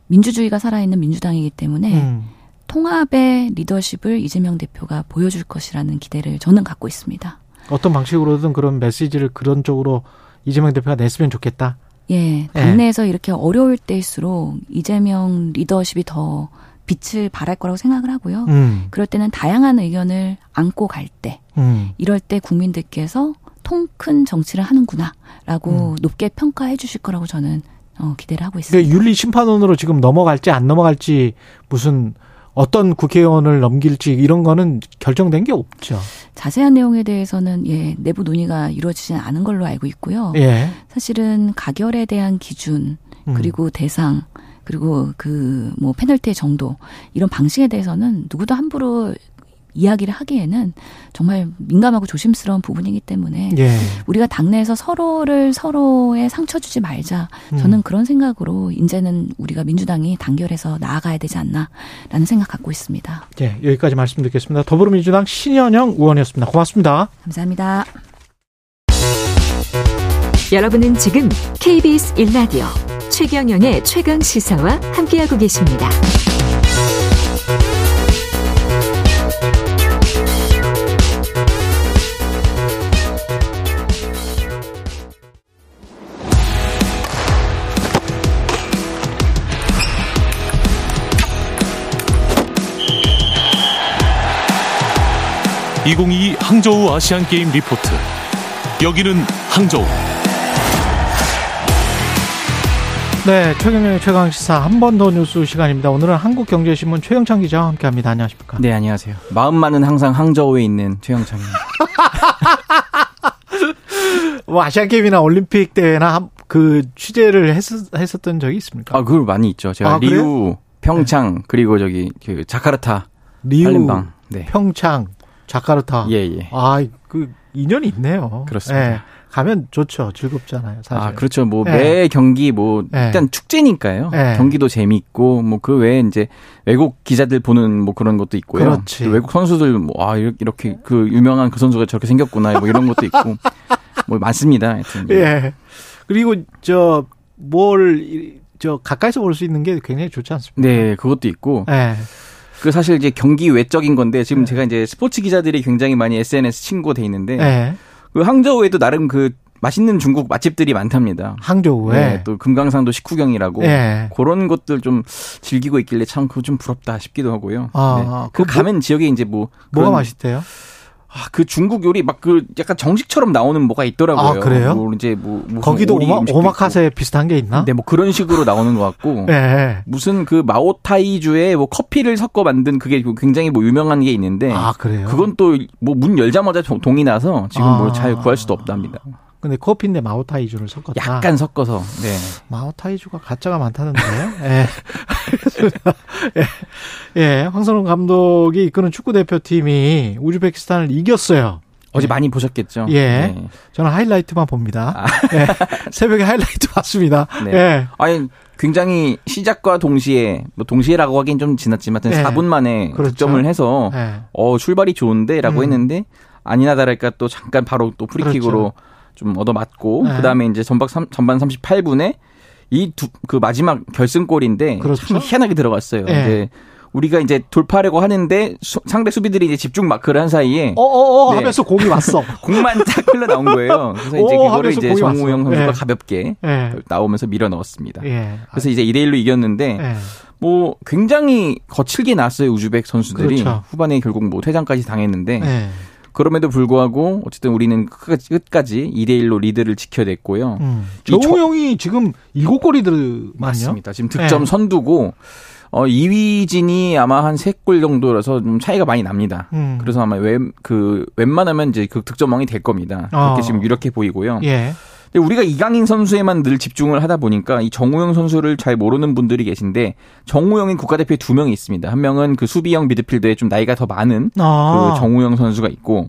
민주주의가 살아있는 민주당이기 때문에 음. 통합의 리더십을 이재명 대표가 보여줄 것이라는 기대를 저는 갖고 있습니다. 어떤 방식으로든 그런 메시지를 그런 쪽으로 이재명 대표가 냈으면 좋겠다. 예, 당내에서 예. 이렇게 어려울 때일수록 이재명 리더십이 더 빛을 발할 거라고 생각을 하고요. 음. 그럴 때는 다양한 의견을 안고 갈 때, 음. 이럴 때 국민들께서 통 큰 정치를 하는구나라고 음. 높게 평가해 주실 거라고 저는 어, 기대를 하고 있습니다. 그러니까 윤리 심판원으로 지금 넘어갈지 안 넘어갈지 무슨 어떤 국회의원을 넘길지 이런 거는 결정된 게 없죠. 자세한 내용에 대해서는 예, 내부 논의가 이루어지지 않은 걸로 알고 있고요. 예. 사실은 가결에 대한 기준 음. 그리고 대상 그리고 그 뭐 페널티의 정도 이런 방식에 대해서는 누구도 함부로 이야기를 하기에는 정말 민감하고 조심스러운 부분이기 때문에 예. 우리가 당내에서 서로를 서로의 상처 주지 말자. 저는 음. 그런 생각으로 이제는 우리가 민주당이 단결해서 나아가야 되지 않나라는 생각 갖고 있습니다. 예, 여기까지 말씀 듣겠습니다. 더불어민주당 신현영 의원이었습니다. 고맙습니다. 감사합니다. 여러분은 지금 KBS 1라디오 최경영의 최강 시사와 함께하고 계십니다. (2022) 항저우 아시안 게임 리포트 여기는 항저우 네, 최경영의 최강 시사 한 번 더 뉴스 시간입니다. 오늘은 한국경제신문 최영창 기자와 함께합니다. 안녕하십니까? 네, 안녕하세요. 마음만은 항상 항저우에 있는 최영창입니다. 뭐 아시안 게임이나 올림픽 대회나 그 취재를 했었, 했었던 적이 있습니까? 아, 그걸 많이 있죠. 제가 아, 리우, 평창 네. 그리고 저기 그 자카르타, 리우, 팔림방. 네. 평창, 자카르타. 예, 예. 아, 그 인연이 있네요. 그렇습니다. 네. 가면 좋죠. 즐겁잖아요. 사실. 아, 그렇죠. 뭐매 네. 경기 뭐 네. 일단 축제니까요. 네. 경기도 재미있고 뭐 그 외에 이제 외국 기자들 보는 뭐 그런 것도 있고요. 그렇지. 외국 선수들 뭐 아, 이렇게 그 유명한 그 선수가 저렇게 생겼구나 뭐 이런 것도 있고 뭐 많습니다. 하여튼. 예. 그리고 저 뭘 저 가까이서 볼 수 있는 게 굉장히 좋지 않습니까? 네, 그것도 있고. 예. 그 사실 이제 경기 외적인 건데 지금 네. 제가 이제 스포츠 기자들이 굉장히 많이 SNS 친구돼 있는데 네. 그 항저우에도 나름 그 맛있는 중국 맛집들이 많답니다. 항저우에 네, 또 금강산도 식후경이라고 네. 그런 것들 좀 즐기고 있길래 참 그거 좀 부럽다 싶기도 하고요. 아, 네. 그, 그 가면 뭐, 지역에 이제 뭐 뭐가 맛있대요? 아, 그 중국 요리 막 그 약간 정식처럼 나오는 뭐가 있더라고요. 아, 그래요? 뭐 이제 뭐 거기도 오마, 오마카세 있고. 비슷한 게 있나? 네, 뭐 그런 식으로 나오는 것 같고. 네. 무슨 그 마오타이주에 뭐 커피를 섞어 만든 그게 굉장히 뭐 유명한 게 있는데. 아, 그래요? 그건 또 뭐 문 열자마자 동이 나서 지금 아. 뭐잘 구할 수도 없답니다. 근데 커피인데 마오타이주를 섞었다. 약간 섞어서. 네. 마오타이주가 가짜가 많다는데. 예. 예. 예. 황선홍 감독이 이끄는 축구 대표팀이 우즈베키스탄을 이겼어요. 어제 많이 보셨겠죠. 예. 네. 저는 하이라이트만 봅니다. 아. 예. 새벽에 하이라이트 봤습니다. 네. 예. 아니 굉장히 시작과 동시에 뭐 동시에라고 하긴 좀 지났지만 네. 4분 만에 그렇죠. 득점을 해서 네. 어 출발이 좋은데라고 음. 했는데 아니나 다를까 또 잠깐 바로 또 프리킥으로 그렇죠. 좀 얻어맞고 네. 그다음에 이제 전박 3, 전반 38분에 이 두 그 마지막 결승골인데 그렇죠? 참 희한하게 들어갔어요. 네. 이제 우리가 이제 돌파하려고 하는데 수, 상대 수비들이 이제 집중 마크를 한 사이에 어어어 네. 하면서 공이 왔어. 공만 딱 흘러 나온 거예요. 그래서 이제 그거를 이제 정우영 선수가 네. 가볍게 네. 나오면서 밀어 넣었습니다. 예. 그래서 이제 2대 1로 이겼는데 예. 뭐 굉장히 거칠게 나왔어요 우즈벡 선수들이 그렇죠. 후반에 결국 뭐 퇴장까지 당했는데 예. 그럼에도 불구하고 어쨌든 우리는 끝까지 2대 1로 리드를 지켜냈고요. 음. 정우영이 지금 7골이들만요. 맞습니다. 지금 득점 네. 선두고 어 2위진이 아마 한 3골 정도라서 좀 차이가 많이 납니다. 음. 그래서 아마 웬, 그 웬만하면 이제 그 득점왕이 될 겁니다. 그렇게 어. 지금 유력해 보이고요. 예. 우리가 이강인 선수에만 늘 집중을 하다 보니까 이 정우영 선수를 잘 모르는 분들이 계신데 정우영인 국가대표에 두 명이 있습니다. 한 명은 그 수비형 미드필더에 좀 나이가 더 많은 아. 그 정우영 선수가 있고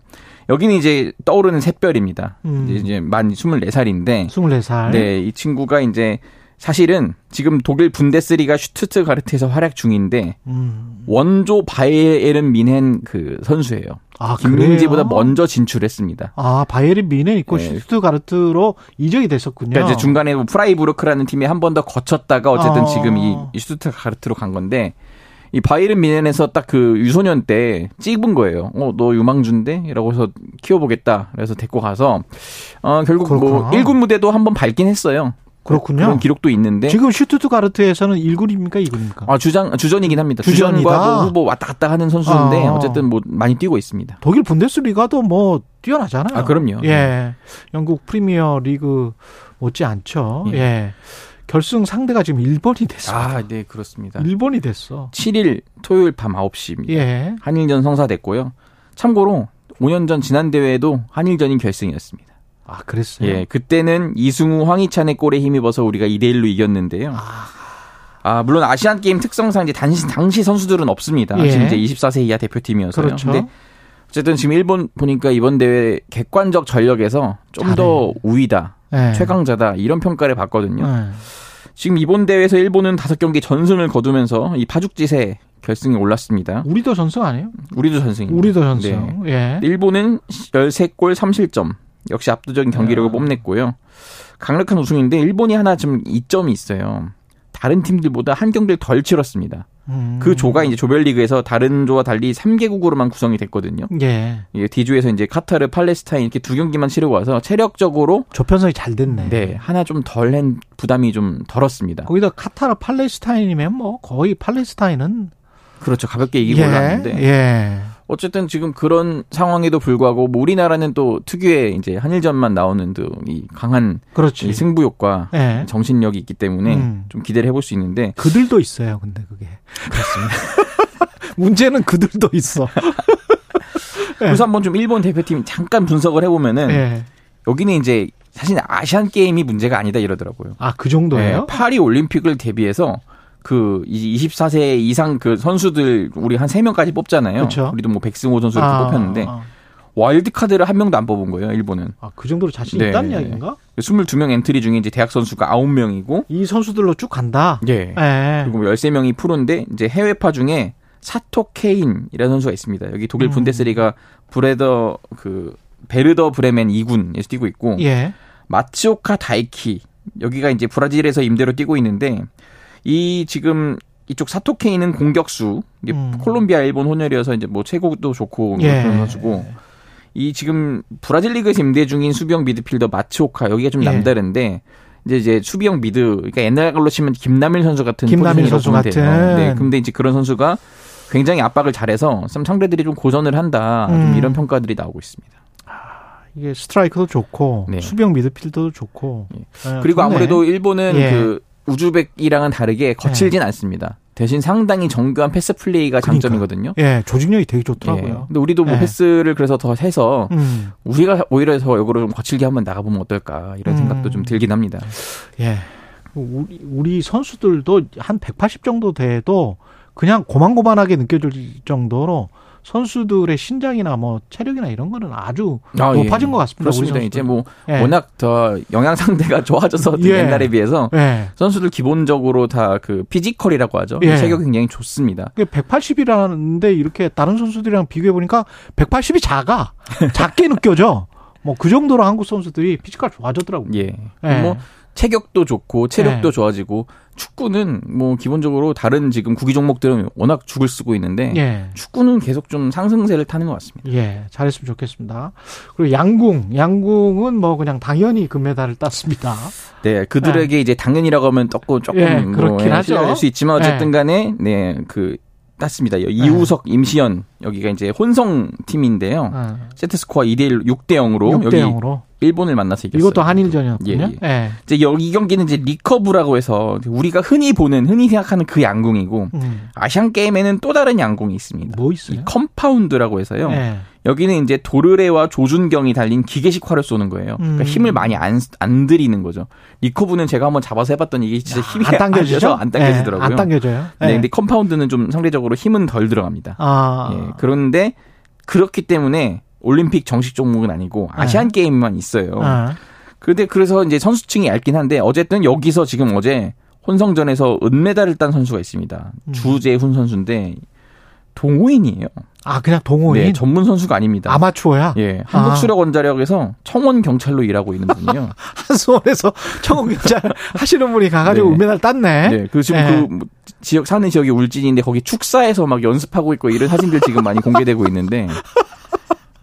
여기는 이제 떠오르는 샛별입니다. 음. 이제 만 24살인데 24살. 네, 이 친구가 이제 사실은 지금 독일 분데스리가 슈투트가르트에서 활약 중인데 음. 원조 바이에른 뮌헨 그 선수예요. 아, 김민재보다 먼저 진출했습니다. 아 바이에른 뮌헨 있고 네. 슈투트가르트로 이적이 됐었군요. 그러니까 이제 중간에 뭐 프라이부르크라는 팀이 한번 더 거쳤다가 어쨌든 아. 지금 이 슈투트가르트로 간 건데 이 바이른 뮌헨에서 딱 그 유소년 때 찍은 거예요. 어, 너 유망주인데? 라고 해서 키워보겠다. 그래서 데리고 가서, 어, 결국 뭐 그렇구나. 뭐 1군 무대도 한번 밟긴 했어요. 그렇군요. 그런 기록도 있는데 지금 슈투트가르트에서는 1군입니까 2군입니까? 아 주장 주전이긴 합니다. 주전이다. 주전과 뭐 후보 왔다 갔다 하는 선수인데 아. 어쨌든 뭐 많이 뛰고 있습니다. 독일 분데스리가도 뭐 뛰어나잖아요. 아 그럼요. 예. 영국 프리미어 리그 못지 않죠. 예. 예. 결승 상대가 지금 일본이 됐습니다. 아, 네, 그렇습니다. 일본이 됐어. 7일 토요일 밤 9시입니다. 예. 한일전 성사됐고요. 참고로 5년 전 지난 대회에도 한일전이 결승이었습니다. 아, 그랬어요? 예, 그때는 이승우, 황희찬의 골에 힘입어서 우리가 2대 1로 이겼는데요. 아. 아, 물론 아시안 게임 특성상 이제 당시, 당시 선수들은 없습니다. 예. 지금 이제 24세 이하 대표팀이어서요. 그렇죠. 근데 어쨌든 지금 일본 보니까 이번 대회 객관적 전력에서 좀 더 우위다. 예. 최강자다. 이런 평가를 받거든요. 예. 지금 이번 대회에서 일본은 다섯 경기 전승을 거두면서 이 파죽지세 결승에 올랐습니다. 우리도 전승 아니에요? 우리도 전승입니다. 우리도 전승. 네. 예. 일본은 13골 3실점. 역시 압도적인 경기력을 야. 뽐냈고요. 강력한 우승인데 일본이 하나 좀 이점이 있어요. 다른 팀들보다 한 경기를 덜 치렀습니다. 음. 그 조가 이제 조별리그에서 다른 조와 달리 3개국으로만 구성이 됐거든요. 예. 예. D조에서 이제 카타르, 팔레스타인 이렇게 두 경기만 치르고 와서 체력적으로 조편성이 잘 됐네. 네. 하나 좀 덜 한 부담이 좀 덜었습니다. 거기다 카타르, 팔레스타인이면 뭐 거의 팔레스타인은 그렇죠. 가볍게 이기고 예. 올랐는데. 예. 어쨌든 지금 그런 상황에도 불구하고 뭐 우리나라는 또 특유의 이제 한일전만 나오는 이 강한 그렇지. 이 승부욕과 네. 정신력이 있기 때문에 음. 좀 기대를 해볼 수 있는데 그들도 있어요. 근데 그게 그렇습니다. 문제는 그들도 있어. 그래서 한번 좀 일본 대표팀 잠깐 분석을 해보면은 네. 여기는 이제 사실 아시안 게임이 문제가 아니다 이러더라고요. 아 그 정도예요? 네, 파리 올림픽을 대비해서 그 24세 이상 그 선수들 우리 한 3명까지 뽑잖아요. 그쵸? 우리도 뭐 백승호 선수 이렇게 아, 뽑혔는데 아. 와일드 카드를 한 명도 안 뽑은 거예요, 일본은. 아, 그 정도로 자신 네. 있다는 이야기인가? 22명 엔트리 중에 이제 대학 선수가 9명이고 이 선수들로 쭉 간다. 예. 네. 그리고 13명이 뭐 프로인데 이제 해외파 중에 사토 케인이라는 선수가 있습니다. 여기 독일 음. 분데스리가 브레더 그 베르더 브레멘 2군에서 뛰고 있고 예. 마츠오카 다이키 여기가 이제 브라질에서 임대로 뛰고 있는데 이 지금 이쪽 사토 케인은 공격수, 이게 음. 콜롬비아 일본 혼혈이어서 이제 뭐 체구도 좋고 뭐 예. 그런 선수고 이 지금 브라질 리그에서 임대 중인 수비형 미드필더 마츠오카 여기가 좀 예. 남다른데 이제 이제 수비형 미드 그러니까 옛날 걸로 치면 김남일 선수 같은 김남일 선수 같은 네, 근데 이제 그런 선수가 굉장히 압박을 잘해서 상대들이 좀 고전을 한다 음. 이런 평가들이 나오고 있습니다. 아, 이게 스트라이크도 좋고 네. 수비형 미드필더도 좋고 예. 네, 그리고 좋네. 아무래도 일본은 예. 그 우즈벡이랑은 다르게 거칠진 네. 않습니다. 대신 상당히 정교한 패스 플레이가 그러니까. 장점이거든요. 예, 조직력이 되게 좋더라고요. 예. 근데 우리도 뭐 예. 패스를 그래서 더 해서 음. 우리가 오히려 더 역으로 좀 거칠게 한번 나가보면 어떨까 이런 음. 생각도 좀 들긴 합니다. 예. 우리, 우리 선수들도 한 180 정도 돼도 그냥 고만고만하게 느껴질 정도로 선수들의 신장이나 뭐 체력이나 이런 거는 아주 아, 예. 높아진 예. 것 같습니다. 그렇습니다. 이제 뭐 예. 워낙 더 영양 상태가 좋아져서 예. 옛날에 비해서 예. 선수들 기본적으로 다 그 physical이라고 하죠. 예. 체격이 굉장히 좋습니다. 180이라는데 이렇게 다른 선수들이랑 비교해 보니까 180이 작아. 작게 느껴져. 뭐 그 정도로 한국 선수들이 physical 좋아졌더라고요. 예. 뭐 체격도 좋고 체력도 네. 좋아지고 축구는 뭐 기본적으로 다른 지금 구기 종목들은 워낙 죽을 쓰고 있는데 예. 축구는 계속 좀 상승세를 타는 것 같습니다. 예, 잘했으면 좋겠습니다. 그리고 양궁, 양궁은 뭐 그냥 당연히 금메달을 땄습니다. 네, 그들에게 예. 이제 당연이라고 하면 조금 조금 예, 뭐 그렇긴 뭐 하죠. 할수 있지만 어쨌든간에 예. 네그 땄습니다. 이우석, 네. 임시현 여기가 이제 혼성 팀인데요. 네. 세트 스코어 2대 1 6대 0으로 6대 여기 0으로. 일본을 만나서 이겼어요. 이것도 한일전이었군요. 예, 예. 네. 이제 여기 이 경기는 이제 recurve라고 해서 우리가 흔히 보는 흔히 생각하는 그 양궁이고 음. 아시안 게임에는 또 다른 양궁이 있습니다. 뭐 있어요? compound라고 해서요. 네. 여기는 이제 도르레와 조준경이 달린 기계식 활을 쏘는 거예요. 그러니까 음. 힘을 많이 안, 안 들이는 거죠. recurve는 제가 한번 잡아서 해봤더니 이게 진짜 힘이 안 당겨지죠? 안 당겨지더라고요. 네, 안 당겨져요. 네. 네. 근데 compound는 좀 상대적으로 힘은 덜 들어갑니다. 아. 예, 그런데 그렇기 때문에 올림픽 정식 종목은 아니고 네. 아시안 네. 게임만 있어요. 네. 그런데 그래서 이제 선수층이 얇긴 한데 어쨌든 여기서 지금 어제 혼성전에서 은메달을 딴 선수가 있습니다. 음. 주재훈 선수인데 동호인이에요. 아, 그냥 동호인? 네, 전문 선수가 아닙니다. 아마추어야? 예. 한국수력 원자력에서 청원 경찰로 일하고 있는 분이요. 한수원에서 청원 경찰 하시는 분이 가가지고 네. 은메달 땄네. 네. 그 지금 네. 그 지역 사는 지역이 울진인데 거기 축사에서 막 연습하고 있고 이런 사진들 지금 많이 공개되고 있는데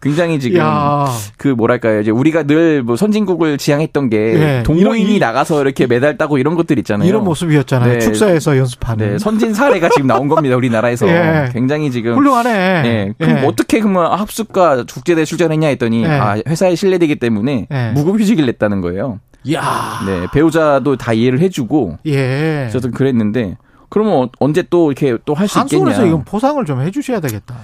굉장히 지금 야. 그 뭐랄까요 이제 우리가 늘 뭐 선진국을 지향했던 게 네. 동호인이 이런, 나가서 이렇게 메달 따고 이런 것들 있잖아요. 이런 모습이었잖아요. 네. 축사에서 연습하는. 네. 선진 사례가 지금 나온 겁니다. 우리나라에서 예. 굉장히 지금 훌륭하네. 네. 그럼 예. 어떻게 그러면 합숙과 국제대 출전했냐 했더니 예. 아 회사에 신뢰되기 때문에 예. 무급휴직을 냈다는 거예요. 야. 네 배우자도 다 이해를 해주고. 예. 저도 그랬는데. 그러면 언제 또 이렇게 또 할 수 있겠냐? 한손에서 이건 포상을 좀 해주셔야 되겠다.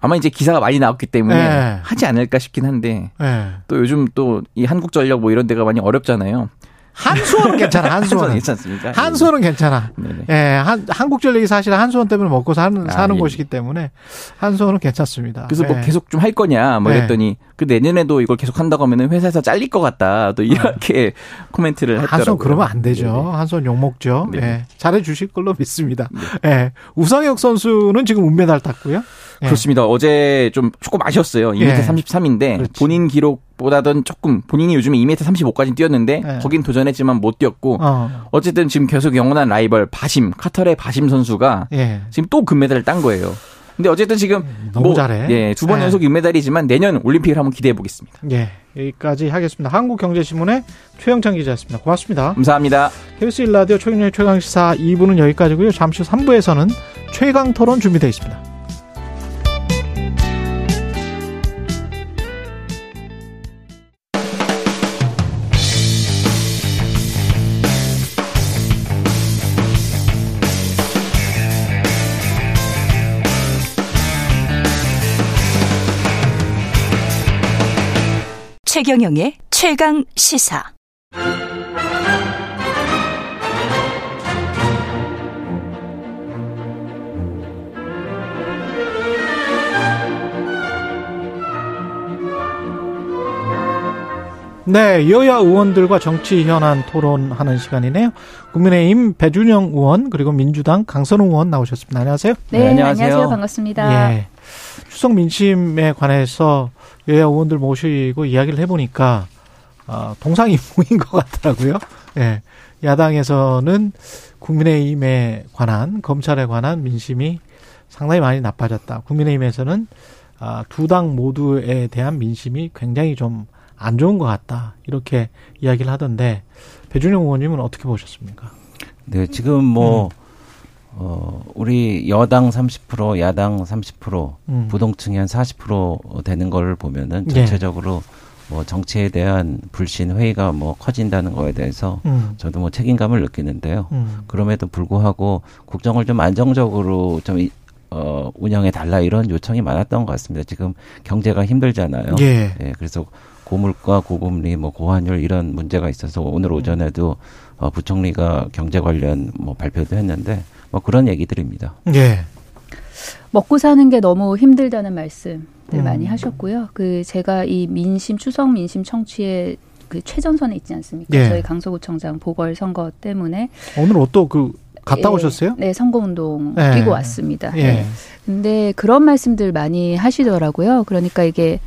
아마 이제 기사가 많이 나왔기 때문에 네. 하지 않을까 싶긴 한데 네. 또 요즘 또 이 한국전력 뭐 이런 데가 많이 어렵잖아요. 한수원은 괜찮아. 한수원은 괜찮습니까? 한수원은 괜찮아. 네네. 예, 한 한국전력이 사실 한수원 때문에 먹고 사는 아, 사는 예. 곳이기 때문에 한수원은 괜찮습니다. 그래서 뭐 예. 뭐 계속 좀 할 거냐 뭐 이랬더니 예. 그 내년에도 이걸 계속 한다고 하면은 회사에서 잘릴 것 같다. 또 이렇게 예. 코멘트를 했더라고요. 한수원 그러면 안 되죠. 네네. 한수원 욕 먹죠. 예. 잘해 주실 걸로 믿습니다. 네. 예. 우상혁 선수는 지금 은메달 땄고요. 예. 그렇습니다. 어제 좀 조금 아쉬웠어요. 2m 예. 33인데 그렇지. 본인 기록보다는 조금 본인이 요즘에 2m 35까지 뛰었는데 예. 거긴 도전했지만 못 뛰었고 어. 쨌든 지금 계속 영원한 라이벌 바심 카터의 바심 선수가 예. 지금 또 금메달을 딴 거예요. 근데 어쨌든 지금 음, 너무 뭐, 잘해. 예, 두번 예. 연속 은메달이지만 내년 올림픽을 한번 기대해 보겠습니다. 예. 여기까지 하겠습니다. 한국경제신문의 최영창 기자였습니다. 고맙습니다. 감사합니다. KBS 1라디오 최경련의 최강시사 2부는 여기까지고요. 잠시 후 3부에서는 최강 토론 준비되어 있습니다. 최경영의 최강 시사. 네, 여야 의원들과 정치 현안 토론하는 시간이네요. 국민의힘 배준영 의원 그리고 민주당 강선우 의원 나오셨습니다. 안녕하세요. 네, 네 안녕하세요. 안녕하세요. 반갑습니다. 예. 추석 민심에 관해서 여야 의원들 모시고 이야기를 해보니까 어, 동상이몽인 것 같더라고요. 예. 야당에서는 국민의힘에 관한 검찰에 관한 민심이 상당히 많이 나빠졌다. 국민의힘에서는 아, 두 당 모두에 대한 민심이 굉장히 좀 안 좋은 것 같다. 이렇게 이야기를 하던데 배준영 의원님은 어떻게 보셨습니까? 네, 지금 뭐 음. 어, 우리 여당 30%, 야당 30%, 음. 부동층이 한 40% 되는 걸 보면은 네. 전체적으로 네. 뭐 정치에 대한 불신 회의가 뭐 커진다는 거에 대해서 음. 저도 뭐 책임감을 느끼는데요. 음. 그럼에도 불구하고 국정을 좀 안정적으로 좀 어, 운영해 달라 이런 요청이 많았던 것 같습니다. 지금 경제가 힘들잖아요. 예. 예 그래서 고물가, 고금리, 뭐 고환율 이런 문제가 있어서 오늘 오전에도 어, 부총리가 경제 관련 뭐 발표도 했는데 뭐 그런 얘기들입니다. 예. 먹고 사는 게 너무 힘들다는 말씀들 음. 많이 하셨고요. 그 제가 이 민심 추석 민심 청취에 그 최전선에 있지 않습니까? 예. 저희 강서구청장 보궐 선거 때문에 오늘 또그 갔다 예, 오셨어요? 네, 선거운동 예. 뛰고 왔습니다. 예. 네. 근데 그런 말씀들 많이 하시더라고요. 그러니까 이게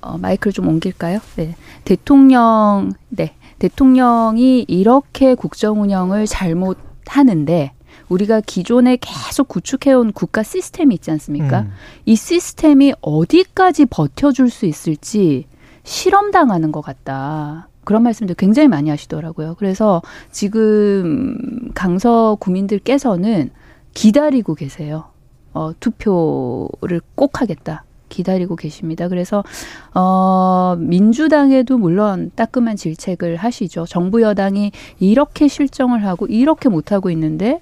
어, 마이크를 좀 옮길까요? 네, 대통령, 네, 대통령이 이렇게 국정 운영을 잘못 하는데 우리가 기존에 계속 구축해온 국가 시스템이 있지 않습니까? 음. 이 시스템이 어디까지 버텨줄 수 있을지 실험당하는 것 같다. 그런 말씀도 굉장히 많이 하시더라고요. 그래서 지금 강서 구민들께서는 기다리고 계세요. 어, 투표를 꼭 하겠다. 기다리고 계십니다. 그래서 어 민주당에도 물론 따끔한 질책을 하시죠. 정부 여당이 이렇게 실정을 하고 이렇게 못 하고 있는데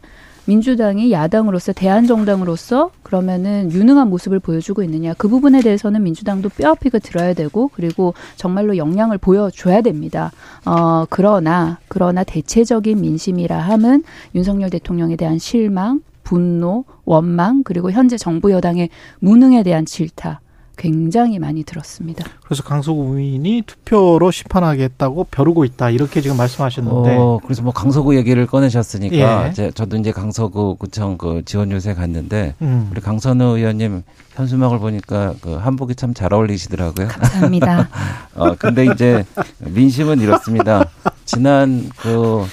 민주당이 야당으로서 대한정당으로서 그러면은 유능한 모습을 보여주고 있느냐 그 부분에 대해서는 민주당도 뼈아프게 들어야 되고 그리고 정말로 역량을 보여줘야 됩니다. 어 그러나 그러나 대체적인 민심이라 함은 윤석열 대통령에 대한 실망, 분노, 원망 그리고 현재 정부 여당의 무능에 대한 질타 굉장히 많이 들었습니다. 그래서 강서구민이 투표로 심판하겠다고 벼르고 있다 이렇게 지금 말씀하셨는데. 어, 그래서 뭐 강서구 얘기를 꺼내셨으니까 예. 제, 저도 이제 강서구 구청 그 지원 요새 갔는데 음. 우리 강선우 의원님 현수막을 보니까 그 한복이 참 잘 어울리시더라고요. 감사합니다. 어, 근데 이제 민심은 이렇습니다. 지난 그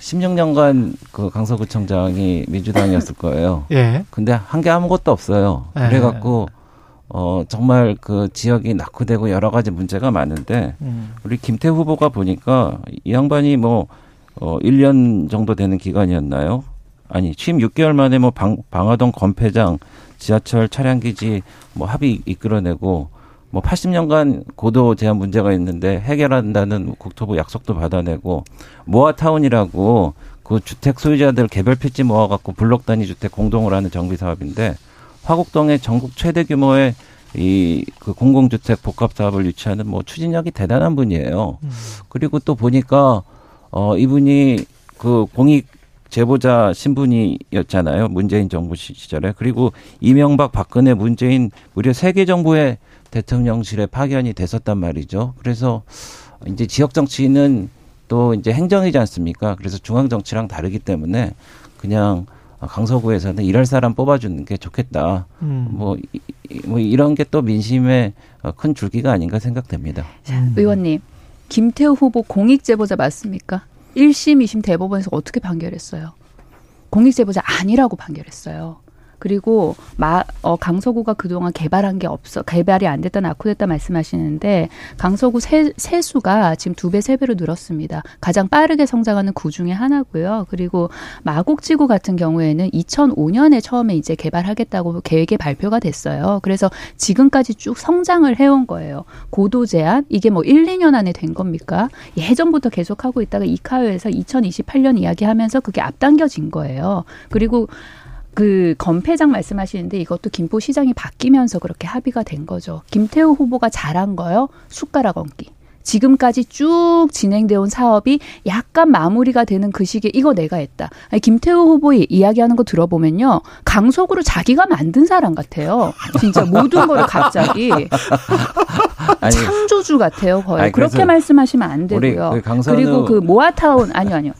16년간 그 강서구청장이 민주당이었을 거예요. 예. 근데 한 게 아무것도 없어요. 예. 그래갖고 어, 정말 그 지역이 낙후되고 여러 가지 문제가 많은데, 음. 우리 김태 후보가 보니까 이 양반이 뭐, 어, 1년 정도 되는 기간이었나요? 아니, 취임 6개월 만에 뭐 방, 방화동 건폐장, 지하철 차량기지 뭐 합의 이끌어내고, 뭐 80년간 고도 제한 문제가 있는데 해결한다는 국토부 약속도 받아내고, 모아타운이라고 그 주택 소유자들 개별 필지 모아갖고 블록 단위 주택 공동으로 하는 정비 사업인데, 화곡동에 전국 최대 규모의 이 그 공공주택 복합 사업을 유치하는 뭐 추진력이 대단한 분이에요. 음. 그리고 또 보니까 어 이분이 그 공익 제보자 신분이었잖아요. 문재인 정부 시절에. 그리고 이명박, 박근혜, 문재인 무려 세계 정부의 대통령실에 파견이 됐었단 말이죠. 그래서 이제 지역 정치는 또 이제 행정이지 않습니까? 그래서 중앙 정치랑 다르기 때문에 그냥 강서구에서는 일할 사람 뽑아주는 게 좋겠다. 음. 뭐, 뭐 이런 게 또 민심의 큰 줄기가 아닌가 생각됩니다. 자, 음. 의원님, 김태우 후보 공익 제보자 맞습니까? 1심, 2심 대법원에서 어떻게 판결했어요? 공익 제보자 아니라고 판결했어요. 그리고 마, 어, 강서구가 그동안 개발한 게 없어 개발이 안 됐다 낙후됐다 말씀하시는데 강서구 세, 세수가 지금 두 배, 세 배로 늘었습니다. 가장 빠르게 성장하는 구 중에 하나고요. 그리고 마곡지구 같은 경우에는 2005년에 처음에 이제 개발하겠다고 계획이 발표가 됐어요. 그래서 지금까지 쭉 성장을 해온 거예요. 고도 제한 이게 뭐 1, 2년 안에 된 겁니까? 예전부터 계속하고 있다가 이카요에서 2028년 이야기하면서 그게 앞당겨진 거예요. 그리고 그 건폐장 말씀하시는데 이것도 김포시장이 바뀌면서 그렇게 합의가 된 거죠. 김태우 후보가 잘한 거요. 숟가락 얹기. 지금까지 쭉 진행되어 온 사업이 약간 마무리가 되는 그 시기에 이거 내가 했다. 아니, 김태우 후보의 이야기하는 거 들어보면요. 강속으로 자기가 만든 사람 같아요. 진짜 모든 거를 갑자기. 아니, 창조주 같아요, 거의. 아니, 그렇게 말씀하시면 안 되고요. 그 강선우... 그리고 그 모아타운 아니요, 아니요.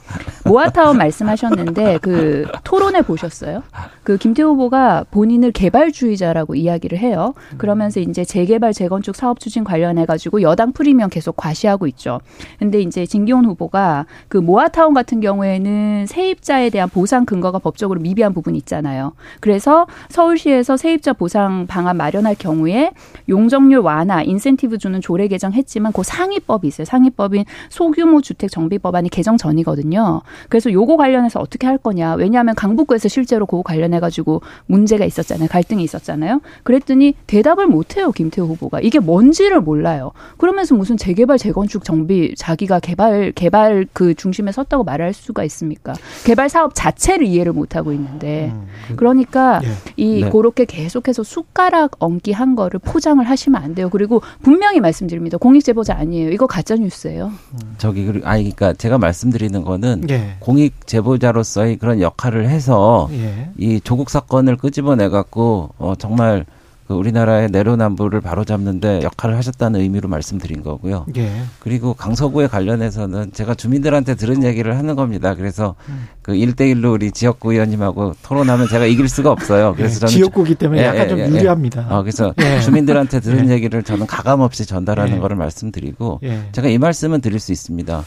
모아타운 말씀하셨는데 그 토론회 보셨어요? 그 김태우 후보가 본인을 개발주의자라고 이야기를 해요. 그러면서 이제 재개발 재건축 사업 추진 관련해 가지고 여당 프리미엄 계속 과시하고 있죠. 근데 이제 진기훈 후보가 그 모아타운 같은 경우에는 세입자에 대한 보상 근거가 법적으로 미비한 부분이 있잖아요. 그래서 서울시에서 세입자 보상 방안 마련할 경우에 용적률 완화, 인센 티브 주는 조례 개정했지만 그 상위법이 있어요. 상위법인 소규모 주택 정비 법안이 개정 전이거든요. 그래서 요거 관련해서 어떻게 할 거냐. 왜냐하면 강북구에서 실제로 그거 관련해 가지고 문제가 있었잖아요. 갈등이 있었잖아요. 그랬더니 대답을 못 해요. 김태호 후보가. 이게 뭔지를 몰라요. 그러면서 무슨 재개발 재건축 정비 자기가 개발 개발 그 중심에 섰다고 말할 수가 있습니까? 개발 사업 자체를 이해를 못 하고 있는데. 음, 그, 그러니까 예. 이 네. 그렇게 계속해서 숟가락 얹기 한 거를 포장을 하시면 안 돼요. 그리고 분명히 말씀드립니다. 공익 제보자 아니에요. 이거 가짜 뉴스예요. 저기 아니 그러니까 제가 말씀드리는 거는 예. 공익 제보자로서의 그런 역할을 해서 예. 이 조국 사건을 끄집어내 갖고 어 정말 그 우리나라의 내로남불을 바로잡는데 역할을 하셨다는 의미로 말씀드린 거고요. 예. 그리고 강서구에 관련해서는 제가 주민들한테 들은 얘기를 하는 겁니다. 그래서 음. 그 일대일로 우리 지역구 의원님하고 토론하면 제가 이길 수가 없어요. 예, 그래서 예, 저는 지역구기 때문에 예, 약간 좀 예, 예. 유리합니다. 어, 그래서 주민들한테 들은 얘기를 저는 가감 없이 전달하는 거를 말씀드리고 제가 이 말씀은 드릴 수 있습니다.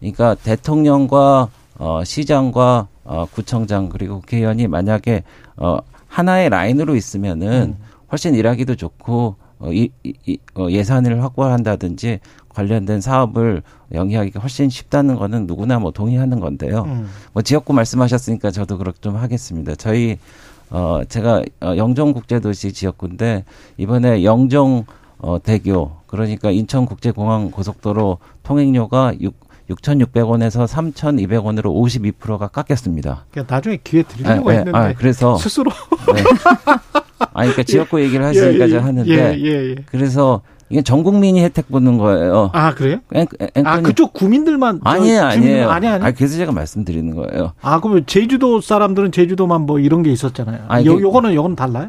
그러니까 대통령과 어, 시장과 어, 구청장 그리고 국회의원이 만약에 어, 하나의 라인으로 있으면은 음. 훨씬 일하기도 좋고 어, 이, 이, 어, 예산을 확보한다든지 관련된 사업을 영위하기가 훨씬 쉽다는 거는 누구나 뭐 동의하는 건데요. 음. 뭐 지역구 말씀하셨으니까 저도 그렇게 좀 하겠습니다. 저희 어 제가 어, 영종 국제도시 지역구인데 이번에 영종 어 대교 그러니까 인천 국제공항 고속도로 통행료가 6 6,600원에서 3,200원으로 52%가 깎였습니다. 그러니까 나중에 기회 드리려고 네, 했는데 아, 그래서 스스로 네. 아니, 그러니까 지역구 얘기를 하시니까 예, 예, 하는데. 예, 예, 예, 그래서 이게 전 국민이 혜택 보는 거예요. 아, 그래요? 앵, 앵, 아, 그쪽 구민들만. 아니에요, 아니에요. 아니, 아니. 아니, 그래서 제가 말씀드리는 거예요. 아, 그러면 제주도 사람들은 제주도만 뭐 이런 게 있었잖아요. 아니, 요, 요거는, 요거는 달라요?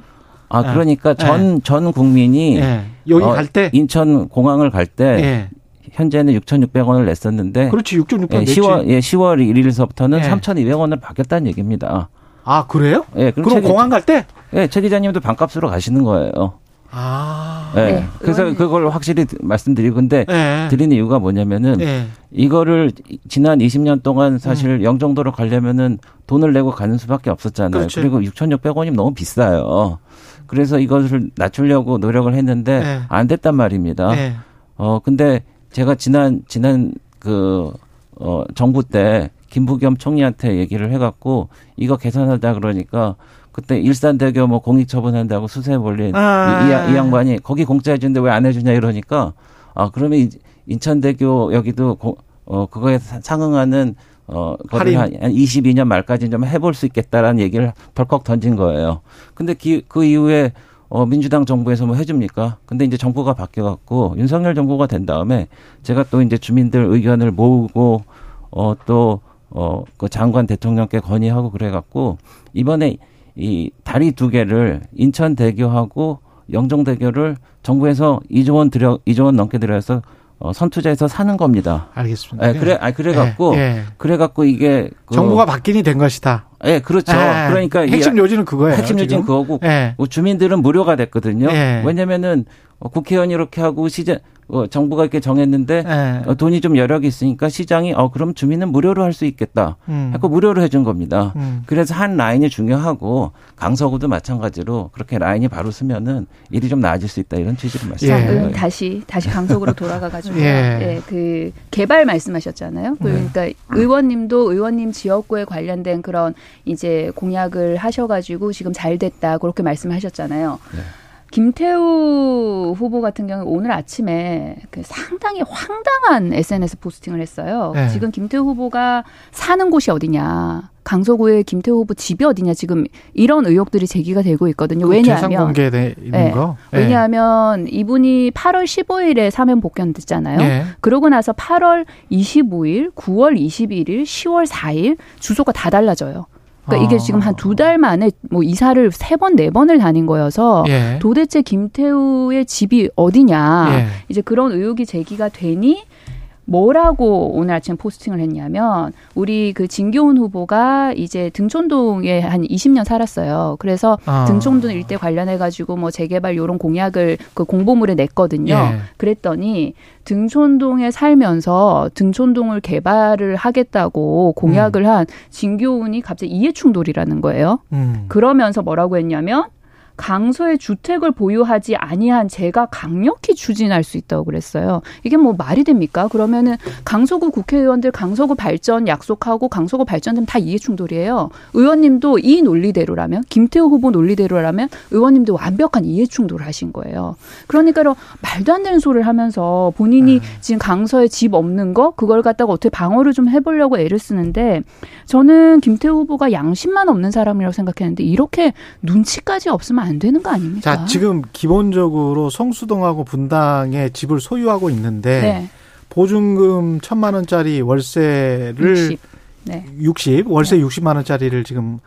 아, 예. 그러니까 전, 전 국민이. 여기 어, 갈 때? 인천 공항을 갈 때. 현재는 6,600원을 냈었는데. 그렇지, 6,600원. 예, 10월, 예, 10월 1일서부터는 예. 3,200원을 받겠다는 얘기입니다. 아, 그래요? 예, 그럼, 그럼 공항 갈 때? 예, 최 기자님도 반값으로 가시는 거예요. 아. 네. 네. 그래서 그걸 확실히 말씀드리고 근데 네. 드리는 이유가 뭐냐면은 네. 이거를 지난 20년 동안 사실 음. 영종도로 가려면은 돈을 내고 가는 수밖에 없었잖아요. 그렇죠. 그리고 6,600원이면 너무 비싸요. 그래서 이것을 낮추려고 노력을 했는데 네. 안 됐단 말입니다. 네. 어 근데 제가 지난 지난 그 어, 정부 때 김부겸 총리한테 얘기를 해갖고 이거 계산하자 그러니까 그때 일산대교 뭐 공익 처분한다고 수세 벌린 아. 이, 이, 이, 양반이 거기 공짜 해준데 왜 안 해주냐 이러니까 아 그러면 인천대교 여기도 고, 어 그거에 상응하는 어 거를 한, 한 22년 말까지 좀 해볼 수 있겠다라는 얘기를 벌컥 던진 거예요. 근데 기, 그 이후에 어, 민주당 정부에서 뭐 해줍니까? 근데 이제 정부가 바뀌어갖고 윤석열 정부가 된 다음에 제가 또 이제 주민들 의견을 모으고 어, 또, 어, 그 장관 대통령께 건의하고 그래갖고 이번에 이 다리 두 개를 인천 대교하고 영종 대교를 정부에서 2조 원 들여 2조 원 넘게 들여서 어, 선투자해서 사는 겁니다. 알겠습니다. 예, 그래, 아, 그래 갖고, 예, 예. 그래 갖고 이게 그, 정부가 바뀌니 된 것이다. 예, 그렇죠. 예, 그러니까 핵심 요지는 그거예요. 핵심 요지는 그거고, 예. 뭐 주민들은 무료가 됐거든요. 예. 왜냐면은 국회의원이 이렇게 하고 시장 어, 정부가 이렇게 정했는데 네. 어, 돈이 좀 여력이 있으니까 시장이 어 그럼 주민은 무료로 할 수 있겠다. 음. 하고 무료로 해준 겁니다. 음. 그래서 한 라인이 중요하고 강서구도 마찬가지로 그렇게 라인이 바로 서면은 일이 좀 나아질 수 있다 이런 취지로 말씀드린 예. 거예요. 다시 다시 강서구로 돌아가가지고 예. 예. 그 개발 말씀하셨잖아요. 그러니까 음. 의원님도 의원님 지역구에 관련된 그런 이제 공약을 하셔가지고 지금 잘 됐다 그렇게 말씀하셨잖아요. 네. 김태우 후보 같은 경우 오늘 아침에 그 상당히 황당한 SNS 포스팅을 했어요. 네. 지금 김태우 후보가 사는 곳이 어디냐. 강서구의 김태우 후보 집이 어디냐 지금 이런 의혹들이 제기가 되고 있거든요. 왜냐하면 공개돼 있는 네. 거. 네. 왜냐하면 이분이 8월 15일에 사면 복귀됐잖아요. 네. 그러고 나서 8월 25일, 9월 21일, 10월 4일 주소가 다 달라져요. 그러니까 이게 지금 한 두 달 만에 뭐 이사를 세 번, 네 번을 다닌 거여서 예. 도대체 김태우의 집이 어디냐. 예. 이제 그런 의혹이 제기가 되니 뭐라고 오늘 아침 포스팅을 했냐면 우리 그 진교훈 후보가 이제 등촌동에 한 20년 살았어요. 그래서 아. 등촌동 일대 관련해 가지고 뭐 재개발 요런 공약을 그 공보물에 냈거든요. 예. 그랬더니 등촌동에 살면서 등촌동을 개발을 하겠다고 공약을 음. 한 진교훈이 갑자기 이해충돌이라는 거예요. 음. 그러면서 뭐라고 했냐면 강서에 주택을 보유하지 아니한 제가 강력히 추진할 수 있다고 그랬어요. 이게 뭐 말이 됩니까? 그러면은 강서구 국회의원들 강서구 발전 약속하고 강서구 발전되면 다 이해 충돌이에요. 의원님도 이 논리대로라면 김태호 후보 논리대로라면 의원님도 완벽한 이해 충돌을 하신 거예요. 그러니까 말도 안 되는 소리를 하면서 본인이 네. 지금 강서에 집 없는 거 그걸 갖다가 어떻게 방어를 좀 해보려고 애를 쓰는데 저는 김태호 후보가 양심만 없는 사람이라고 생각했는데 이렇게 눈치까지 없으면 안 되는 거 아닙니까? 자, 지금 기본적으로 성수동하고 분당에 집을 소유하고 있는데 네. 보증금 천만 원짜리 월세를 60, 네. 60 월세 네. 60만 원짜리를 지금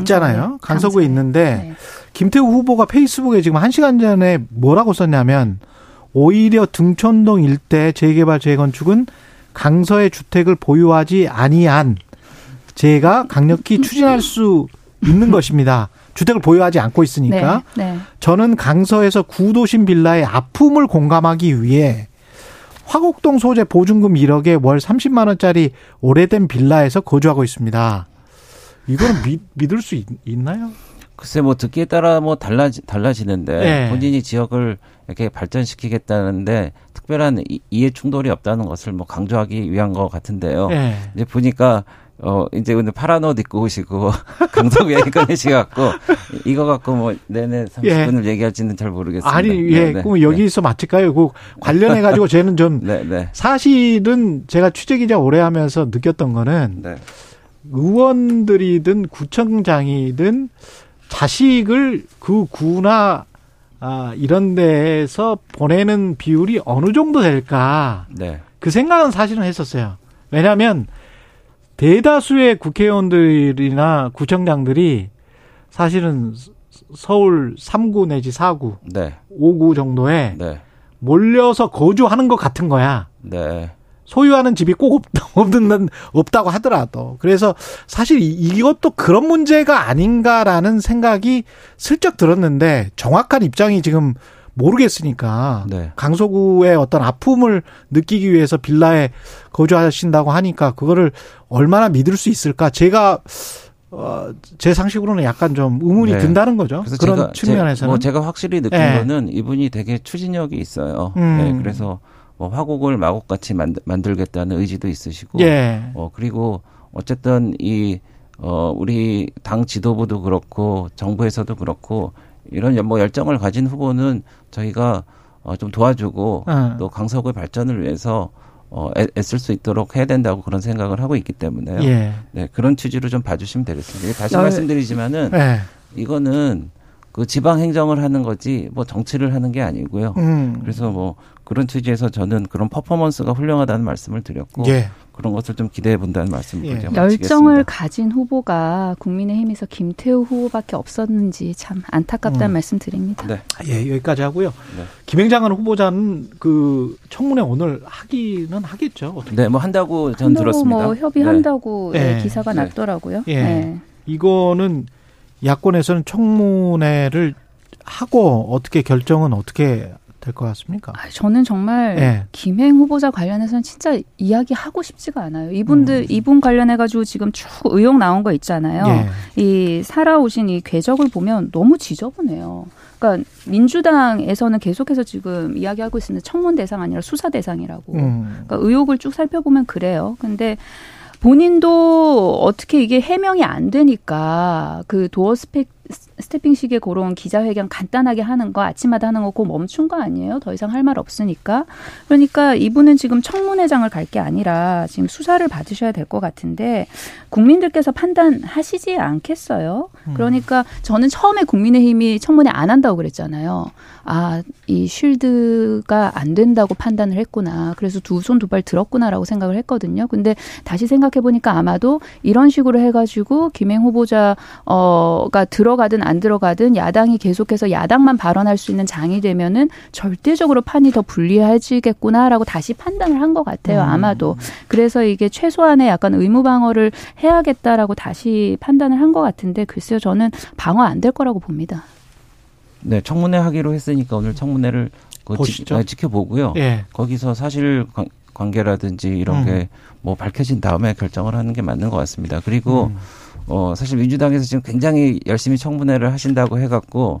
있잖아요. 강서구에 있는데 네. 김태우 후보가 페이스북에 지금 한 시간 전에 뭐라고 썼냐면 오히려 등촌동 일대 재개발 재건축은 강서의 주택을 보유하지 아니한 제가 강력히 추진할 수 있는 것입니다. 주택을 보유하지 않고 있으니까 네, 네. 저는 강서에서 구도심 빌라의 아픔을 공감하기 위해 화곡동 소재 보증금 1억에 월 30만 원짜리 오래된 빌라에서 거주하고 있습니다. 이거는 믿, 믿을 수 있, 나요 글쎄 뭐 듣기에 따라 뭐 달라지 달라지는데 네. 본인이 지역을 이렇게 발전시키겠다는데 특별한 이해 충돌이 없다는 것을 뭐 강조하기 위한 것 같은데요. 네. 이제 보니까 어, 이제 근데 파란 옷 입고 오시고, 얘기 꺼내시갖고, 이거 갖고 뭐, 내내 30분을 예. 얘기할지는 잘 모르겠습니다. 아니, 예, 네, 네. 그럼 여기서 네. 마칠까요? 그 관련해가지고 저는 좀, 네, 네. 사실은 제가 취재기자 오래 하면서 느꼈던 거는, 네. 의원들이든 구청장이든 자식을 그 구나 아, 이런 데에서 보내는 비율이 어느 정도 될까. 네. 그 생각은 사실은 했었어요. 왜냐하면 대다수의 국회의원들이나 구청장들이 사실은 서울 3구 내지 4구, 네. 5구 정도에 네. 몰려서 거주하는 것 같은 거야. 네. 소유하는 집이 꼭 없는 없다고 하더라도 그래서 사실 이것도 그런 문제가 아닌가라는 생각이 슬쩍 들었는데 정확한 입장이 지금 모르겠으니까 네. 강서구의 어떤 아픔을 느끼기 위해서 빌라에 거주하신다고 하니까 그거를 얼마나 믿을 수 있을까? 제가 어, 제 상식으로는 약간 좀 의문이 네. 든다는 거죠. 그런 제가, 측면에서는. 제, 뭐 제가 확실히 느낀 네. 거는 이분이 되게 추진력이 있어요. 음. 네, 그래서 뭐 화곡을 마곡같이 만들, 만들겠다는 의지도 있으시고. 예. 어, 그리고 어쨌든 이, 어, 우리 당 지도부도 그렇고 정부에서도 그렇고 이런 뭐 열정을 가진 후보는 저희가 어, 좀 도와주고 어. 또 강서구의 발전을 위해서 어, 애, 쓸 수 있도록 해야 된다고 그런 생각을 하고 있기 때문에요. 예. 네, 그런 취지로 좀 봐주시면 되겠습니다. 다시 열... 말씀드리지만은 예. 이거는 그 지방 행정을 하는 거지 뭐 정치를 하는 게 아니고요. 음. 그래서 뭐 그런 취지에서 저는 그런 퍼포먼스가 훌륭하다는 말씀을 드렸고 예. 그런 것을 좀 기대해 본다는 말씀을 예. 열정을 마치겠습니다. 가진 후보가 국민의힘에서 김태우 후보밖에 없었는지 참 안타깝다는 음. 말씀 드립니다. 네. 예, 여기까지 하고요. 네. 김행장은 후보자는 그 청문회 오늘 하기는 하겠죠. 어떻게? 네, 뭐 한다고 전 들었습니다. 뭐 협의한다고 네. 네. 기사가 네. 났더라고요. 예. 네. 이거는 야권에서는 청문회를 하고 어떻게 결정은 어떻게 될 것 같습니까? 아, 저는 정말 네. 김행 후보자 관련해서는 진짜 이야기 하고 싶지가 않아요. 이분들 음. 이분 관련해 가지고 지금 쭉 의혹 나온 거 있잖아요. 네. 이 살아오신 이 궤적을 보면 너무 지저분해요. 그러니까 민주당에서는 계속해서 지금 이야기하고 있습니다. 청문 대상 아니라 수사 대상이라고. 음. 그러니까 의혹을 쭉 살펴보면 그래요. 근데 본인도 어떻게 이게 해명이 안 되니까 그 도어 스펙 스태핑식의 그런 기자회견 간단하게 하는 거 아침마다 하는 거 그거 멈춘 거 아니에요? 더 이상 할 말 없으니까. 그러니까 이분은 지금 청문회장을 갈 게 아니라 지금 수사를 받으셔야 될 것 같은데 국민들께서 판단하시지 않겠어요? 음. 그러니까 저는 처음에 국민의힘이 청문회 안 한다고 그랬잖아요. 아, 이 쉴드가 안 된다고 판단을 했구나. 그래서 두 손 두 발 들었구나라고 생각을 했거든요. 근데 다시 생각해 보니까 아마도 이런 식으로 해가지고 김행 후보자 어가 들어가든 안 들어가든 야당이 계속해서 야당만 발언할 수 있는 장이 되면은 절대적으로 판이 더 불리해지겠구나라고 다시 판단을 한 것 같아요. 음. 아마도 그래서 이게 최소한의 약간 의무 방어를 해야겠다라고 다시 판단을 한 것 같은데 글쎄요 저는 방어 안 될 거라고 봅니다. 네, 청문회 하기로 했으니까 오늘 청문회를 그 지, 아, 지켜보고요. 예. 거기서 사실 관계라든지 이런 음. 게뭐 밝혀진 다음에 결정을 하는 게 맞는 것 같습니다. 그리고 음. 어 사실 민주당에서 지금 굉장히 열심히 청문회를 하신다고 해갖고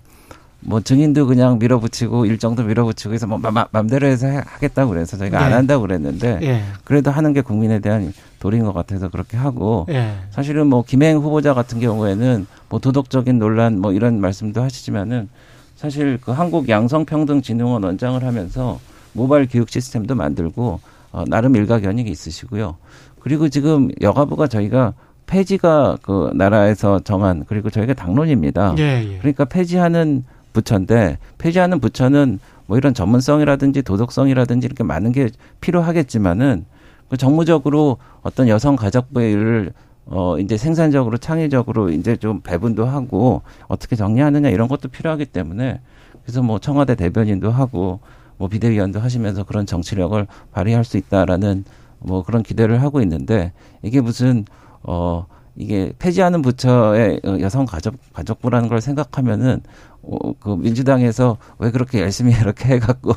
뭐 증인도 그냥 밀어붙이고 일정도 밀어붙이고 해서 뭐 마, 맘대로 해서 하겠다고 그래서 저희가 네. 안 한다고 그랬는데 네. 그래도 하는 게 국민에 대한 도리인 것 같아서 그렇게 하고 네. 사실은 뭐 김행 후보자 같은 경우에는 뭐 도덕적인 논란 뭐 이런 말씀도 하시지만은 사실 그 한국 양성평등진흥원 원장을 하면서 모바일 교육 시스템도 만들고 어, 나름 일가견이 있으시고요. 그리고 지금 여가부가 저희가 폐지가 그 나라에서 정한 그리고 저희가 당론입니다. 예, 예. 그러니까 폐지하는 부처인데 폐지하는 부처는 뭐 이런 전문성이라든지 도덕성이라든지 이렇게 많은 게 필요하겠지만은 그 정무적으로 어떤 여성 가족부의 일을 어 이제 생산적으로 창의적으로 이제 좀 배분도 하고 어떻게 정리하느냐 이런 것도 필요하기 때문에 그래서 뭐 청와대 대변인도 하고 뭐 비대위원도 하시면서 그런 정치력을 발휘할 수 있다라는 뭐 그런 기대를 하고 있는데 이게 무슨 어 이게 폐지하는 부처의 여성 가족 가족부라는 걸 생각하면은 어, 그 민주당에서 왜 그렇게 열심히 이렇게 해갖고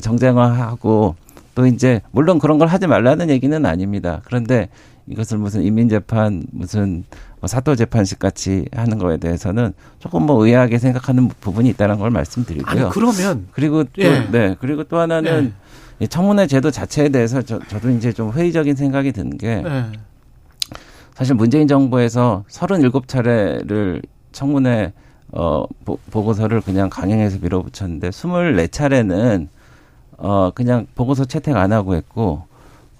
정쟁화하고 또 이제 물론 그런 걸 하지 말라는 얘기는 아닙니다. 그런데 이것을 무슨 인민재판 무슨 뭐 사도 재판식 같이 하는 거에 대해서는 조금 뭐 의아하게 생각하는 부분이 있다는 걸 말씀드리고요. 아니, 그러면 그리고 또, 예. 네 그리고 또 하나는 예. 청문회 제도 자체에 대해서 저, 저도 이제 좀 회의적인 생각이 드는 게 예. 사실 문재인 정부에서 37차례를 청문회 어 보, 보고서를 그냥 강행해서 밀어붙였는데 24차례는 어 그냥 보고서 채택 안 하고 했고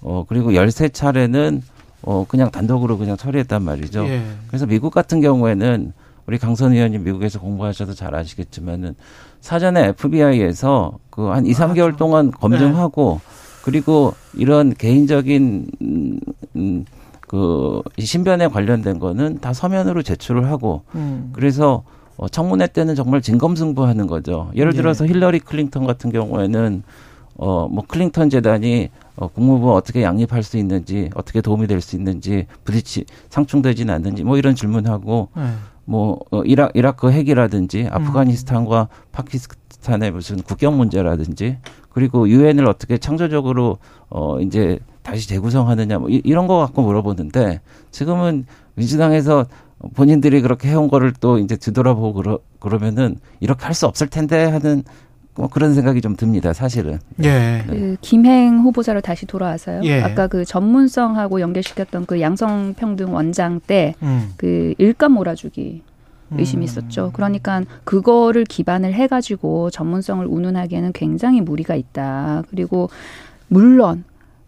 어 그리고 13차례는 어 그냥 단독으로 그냥 처리했단 말이죠. 예. 그래서 미국 같은 경우에는 우리 강선 의원님 미국에서 공부하셔도 잘 아시겠지만은 사전에 FBI에서 그 한 2, 3개월 동안 검증하고 네. 그리고 이런 개인적인 음, 음, 그 신변에 관련된 거는 다 서면으로 제출을 하고 음. 그래서 어, 청문회 때는 정말 진검승부하는 거죠. 예를 예. 들어서 예. 힐러리 클린턴 같은 경우에는 어 뭐 클린턴 재단이 어, 국무부 어떻게 양립할 수 있는지 어떻게 도움이 될 수 있는지 부딪히 상충되지는 않는지 뭐 이런 질문하고 예. 뭐 어, 이라 이라크 핵이라든지 음. 아프가니스탄과 음. 파키스탄의 무슨 국경 문제라든지 그리고 유엔을 어떻게 창조적으로 어 이제 다시 재구성하느냐 뭐 이, 이런 거 갖고 물어보는데 지금은 민주당에서 본인들이 그렇게 해온 거를 또 이제 뒤돌아보고 그러, 그러면은 이렇게 할 수 없을 텐데 하는 뭐 그런 생각이 좀 듭니다, 사실은. 예. 그 김행 후보자로 다시 돌아와서요. 예. 아까 그 전문성하고 연결시켰던 그 양성평등 원장 때그 음. 그 일감 몰아주기 의심이 음. 있었죠. 그러니까 그거를 기반을 해가지고 전문성을 운운하기에는 굉장히 무리가 있다. 그리고 물론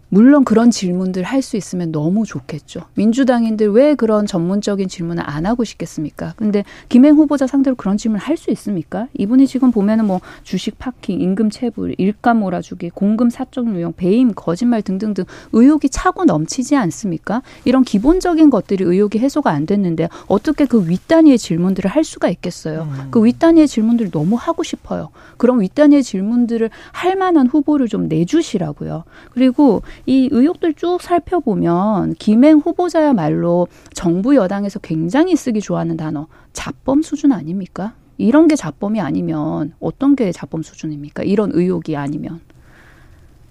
물론 그런 질문들 할 수 있으면 너무 좋겠죠. 민주당인들 왜 그런 전문적인 질문을 안 하고 싶겠습니까? 근데 김행 후보자 상대로 그런 질문 할수 있습니까? 이분이 지금 보면은 뭐 주식 파킹, 임금 체불, 일감 몰아주기, 공금 사적 유용, 배임, 거짓말 등등등 의혹이 차고 넘치지 않습니까? 이런 기본적인 것들이 의혹이 해소가 안 됐는데 어떻게 그 윗단위의 질문들을 할 수가 있겠어요? 음. 그 윗단위의 질문들을 너무 하고 싶어요. 그럼 윗단위의 질문들을 할 만한 후보를 좀 내주시라고요. 그리고 이 의혹들 쭉 살펴보면 김행 후보자야말로 정부 여당에서 굉장히 쓰기 좋아하는 단어 자범 수준 아닙니까? 이런 게 자범이 아니면 어떤 게 자범 수준입니까? 이런 의혹이 아니면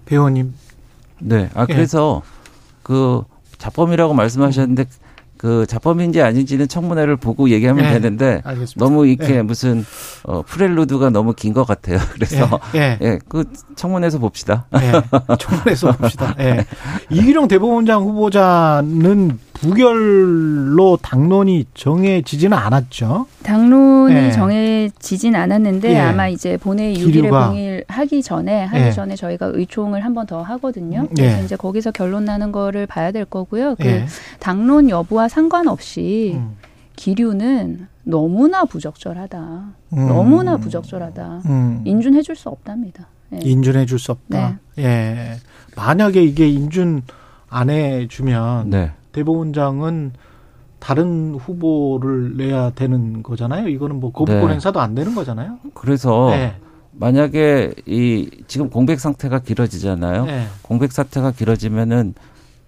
배우님. 네. 아 예. 그래서 예. 그 자범이라고 말씀하셨는데 그 자범인지 아닌지는 청문회를 보고 얘기하면 예, 되는데 알겠습니다. 너무 이렇게 예. 무슨 어 프렐루드가 너무 긴 것 같아요. 그래서 예, 예. 예, 그 청문회에서 봅시다. 예, 청문회에서 봅시다. 예. 이기룡 대법원장 후보자는 부결로 당론이 정해지지는 않았죠. 당론이 예. 정해지진 않았는데 예. 아마 이제 본회의 6일에 공일하기 전에 하기 예. 전에 저희가 의총을 한 번 더 하거든요. 음, 그래서 예. 이제 거기서 결론 나는 거를 봐야 될 거고요. 그 예. 당론 여부와 상관없이 음. 기류는 너무나 부적절하다. 음. 너무나 부적절하다. 음. 인준해 줄 수 없답니다. 예. 인준해 줄 수 없다. 네. 예. 만약에 이게 인준 안 해주면 네. 대법원장은 다른 후보를 내야 되는 거잖아요. 이거는 뭐 거부권 네. 행사도 안 되는 거잖아요. 그래서 네. 만약에 이 지금 공백 상태가 길어지잖아요. 네. 공백 사태가 길어지면은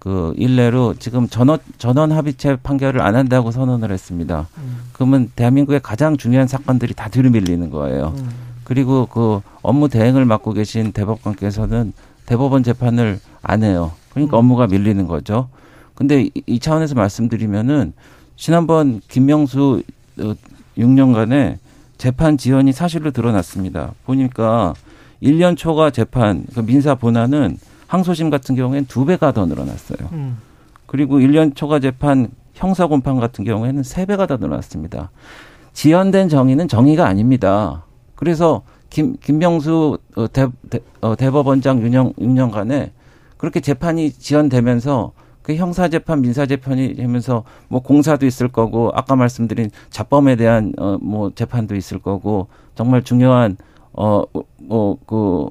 그 일례로 지금 전원 전원 합의체 판결을 안 한다고 선언을 했습니다. 음. 그러면 대한민국의 가장 중요한 사건들이 다 뒤로 밀리는 거예요. 음. 그리고 그 업무 대행을 맡고 계신 대법관께서는 대법원 재판을 안 해요. 그러니까 음. 업무가 밀리는 거죠. 근데 이 차원에서 말씀드리면은 지난번 김명수 6년간의 어, 재판 지연이 사실로 드러났습니다. 보니까 1년 초과 재판, 그 민사 본안은 항소심 같은 경우에는 두 배가 더 늘어났어요. 음. 그리고 1년 초과 재판 형사 공판 같은 경우에는 세 배가 더 늘어났습니다. 지연된 정의는 정의가 아닙니다. 그래서 김, 김명수 어, 대, 대, 어, 대법원장 6년, 6년간에 그렇게 재판이 지연되면서 그 형사재판, 민사재판이 되면서 뭐 공사도 있을 거고 아까 말씀드린 자범에 대한 어, 뭐 재판도 있을 거고 정말 중요한 어, 뭐, 그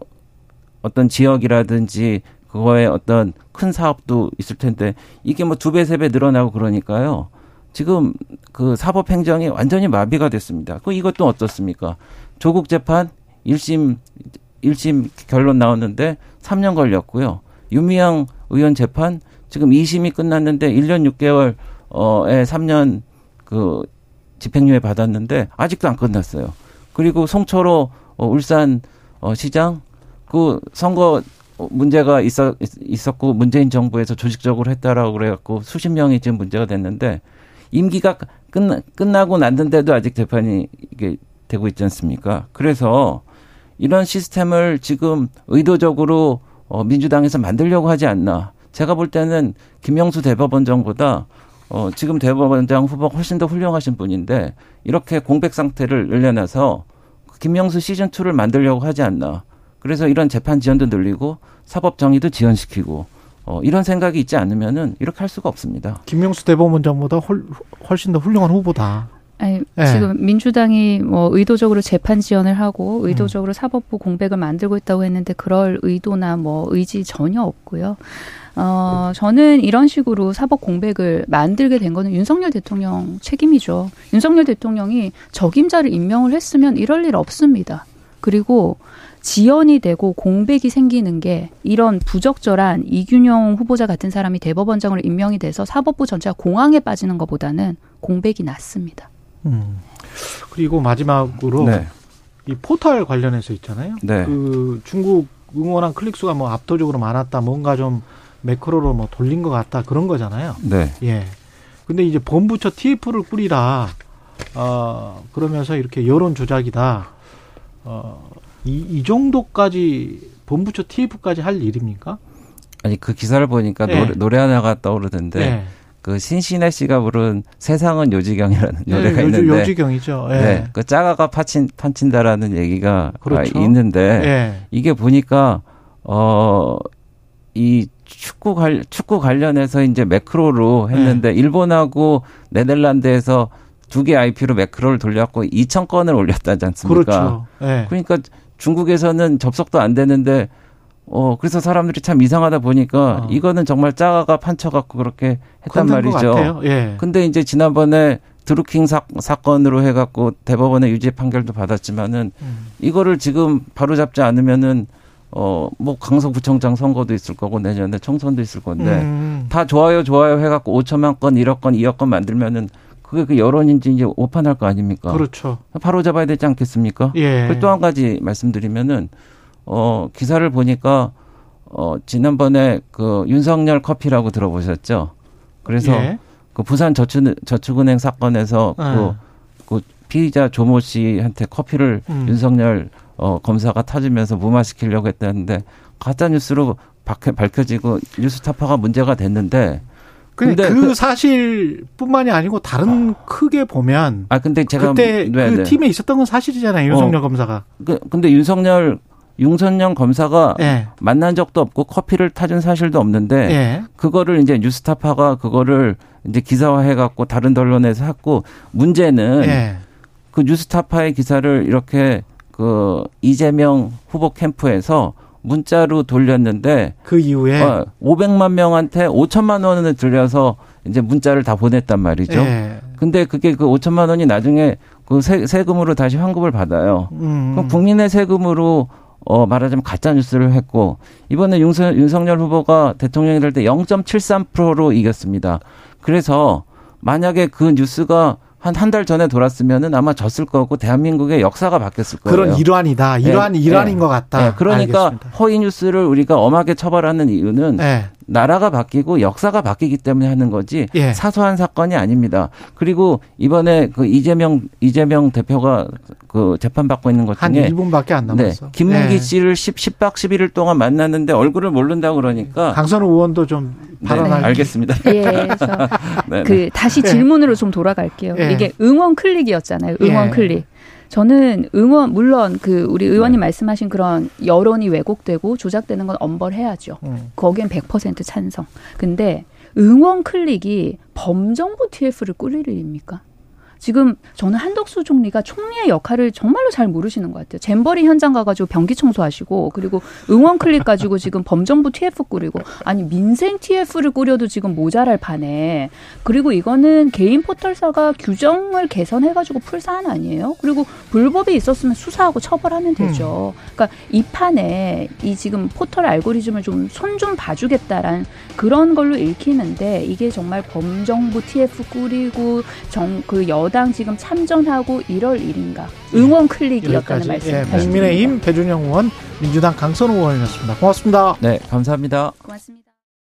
어떤 지역이라든지 그거에 어떤 큰 사업도 있을 텐데 이게 뭐 두 배, 세 배 늘어나고 그러니까요. 지금 그 사법 행정이 완전히 마비가 됐습니다. 그 이것도 어떻습니까? 조국 재판 1심 1심 결론 나왔는데 3년 걸렸고요. 유미양 의원 재판 지금 2심이 끝났는데 1년 6개월 어에 3년 그 집행유예 받았는데 아직도 안 끝났어요. 그리고 송철호 어, 울산 어, 시장 그 선거 문제가 있어 있었고 문재인 정부에서 조직적으로 했다라고 그래갖고 수십 명이 지금 문제가 됐는데 임기가 끝나 끝나고 났는데도 아직 재판이 이게 되고 있지 않습니까? 그래서 이런 시스템을 지금 의도적으로 어, 민주당에서 만들려고 하지 않나. 제가 볼 때는 김영수 대법원장보다 어, 지금 대법원장 후보가 훨씬 더 훌륭하신 분인데 이렇게 공백 상태를 늘려놔서 김명수 시즌 2를 만들려고 하지 않나. 그래서 이런 재판 지연도 늘리고 사법 정의도 지연시키고 어, 이런 생각이 있지 않으면은 이렇게 할 수가 없습니다. 김명수 대법원장보다 홀, 훨씬 더 훌륭한 후보다. 아니, 네. 지금 민주당이 뭐 의도적으로 재판 지연을 하고 의도적으로 음. 사법부 공백을 만들고 있다고 했는데 그럴 의도나 뭐 의지 전혀 없고요. 어, 저는 이런 식으로 사법 공백을 만들게 된 거는 윤석열 대통령 책임이죠. 윤석열 대통령이 적임자를 임명을 했으면 이럴 일 없습니다. 그리고 지연이 되고 공백이 생기는 게 이런 부적절한 이균용 후보자 같은 사람이 대법원장으로 임명이 돼서 사법부 전체가 공황에 빠지는 것보다는 공백이 낮습니다. 음. 그리고 마지막으로 네. 이 포털 관련해서 있잖아요. 네. 그 중국 응원한 클릭 수가 뭐 압도적으로 많았다. 뭔가 좀 매크로로 뭐 돌린 것 같다 그런 거잖아요. 네. 예. 근데 이제 본부처 TF를 꾸리라. 어, 그러면서 이렇게 여론 조작이다. 어, 이, 이 정도까지 본부처 TF까지 할 일입니까? 아니 그 기사를 보니까 네. 노래, 노래 하나가 떠오르던데 네. 그 신신혜 씨가 부른 세상은 요지경이라는 네, 노래가 있는데 요지경이죠. 네. 네. 그 짜가가 파친 판친다라는 얘기가 그렇죠. 있는데 네. 이게 보니까 어 이 축구 관 축구 관련해서 이제 매크로로 했는데 네. 일본하고 네덜란드에서 두 개 IP로 매크로를 돌렸고 2천 건을 올렸다지 않습니까? 그렇죠. 네. 그러니까 중국에서는 접속도 안 되는데 어 그래서 사람들이 참 이상하다 보니까 어. 이거는 정말 짜가 판쳐갖고 그렇게 했단 말이죠. 예. 근데 이제 지난번에 드루킹 사, 사건으로 해갖고 대법원의 유죄 판결도 받았지만은 음. 이거를 지금 바로 잡지 않으면은 어, 뭐, 강서구청장 선거도 있을 거고, 내년에 총선도 있을 건데, 음. 다 좋아요, 좋아요 해갖고 5천만 건, 1억 건, 2억 건 만들면은, 그게 그 여론인지 이제 오판할 거 아닙니까? 그렇죠. 바로 잡아야 되지 않겠습니까? 예. 또한 가지 말씀드리면은, 어, 기사를 보니까, 어, 지난번에 그 윤석열 커피라고 들어보셨죠? 그래서 예. 그 부산 저축, 저축은행 사건에서 아. 그, 그 피의자 조모 씨한테 커피를 음. 윤석열 어, 검사가 타주면서 무마시키려고 했다는데 가짜 뉴스로 밝혀지고 뉴스타파가 문제가 됐는데 근데 그, 그 사실뿐만이 아니고 다른 아, 크게 보면 아 근데 제가 그때 네, 그 네. 팀에 있었던 건 사실이잖아요 윤석열 어, 검사가. 그 근데 윤석열 윤선영 검사가 네. 만난 적도 없고 커피를 타준 사실도 없는데 네. 그거를 이제 뉴스타파가 그거를 이제 기사화해 갖고 다른 언론에서 했고 문제는 네. 그 뉴스타파의 기사를 이렇게 그 이재명 후보 캠프에서 문자로 돌렸는데 그 이후에 어, 500만 명한테 5천만 원을 들여서 이제 문자를 다 보냈단 말이죠. 예. 근데 그게 그 5천만 원이 나중에 그 세, 세금으로 다시 환급을 받아요. 음. 그럼 국민의 세금으로 어 말하자면 가짜 뉴스를 했고 이번에 윤석, 윤석열 후보가 대통령이 될 때 0.73%로 이겼습니다. 그래서 만약에 그 뉴스가 한 한 달 전에 돌았으면은 아마 졌을 거고 대한민국의 역사가 바뀌었을 거예요. 그런 일환이다. 일환 네. 일환인 네. 것 같다. 네. 그러니까 알겠습니다. 허위 뉴스를 우리가 엄하게 처벌하는 이유는 네. 나라가 바뀌고 역사가 바뀌기 때문에 하는 거지 예. 사소한 사건이 아닙니다. 그리고 이번에 그 이재명 이재명 대표가 그 재판 받고 있는 것 중에 한 1분밖에 안 남았어. 네. 김문기 네. 씨를 10, 10박 11일 동안 만났는데 얼굴을 모른다 그러니까 강선우 의원도 좀 발언할 네, 알겠습니다. 예, 그래서 네, 네. 그 다시 예. 질문으로 좀 돌아갈게요. 예. 이게 응원 클릭이었잖아요. 응원 예. 클릭. 저는 응원 물론 그 우리 의원님 네. 말씀하신 그런 여론이 왜곡되고 조작되는 건 엄벌해야죠. 음. 거기엔 100% 찬성. 근데 응원 클릭이 범정부 TF를 꾸릴 일입니까? 지금 저는 한덕수 총리가 총리의 역할을 정말로 잘 모르시는 것 같아요. 잼버리 현장 가가지고 변기 청소하시고 그리고 응원 클릭 가지고 지금 범정부 TF 꾸리고 아니 민생 TF를 꾸려도 지금 모자랄 판에 그리고 이거는 개인 포털사가 규정을 개선해가지고 풀 사안 아니에요? 그리고 불법이 있었으면 수사하고 처벌하면 되죠. 음. 그러니까 이 판에 이 지금 포털 알고리즘을 좀 손좀 봐주겠다란 그런 걸로 읽히는데 이게 정말 범정부 TF 꾸리고 정 그여 여당 지금 참전하고 1월 1일인가 응원 클릭이었다는 말씀. 예, 국민의힘 배준영 의원, 민주당 강선우 의원이었습니다. 고맙습니다. 네, 감사합니다. 고맙습니다.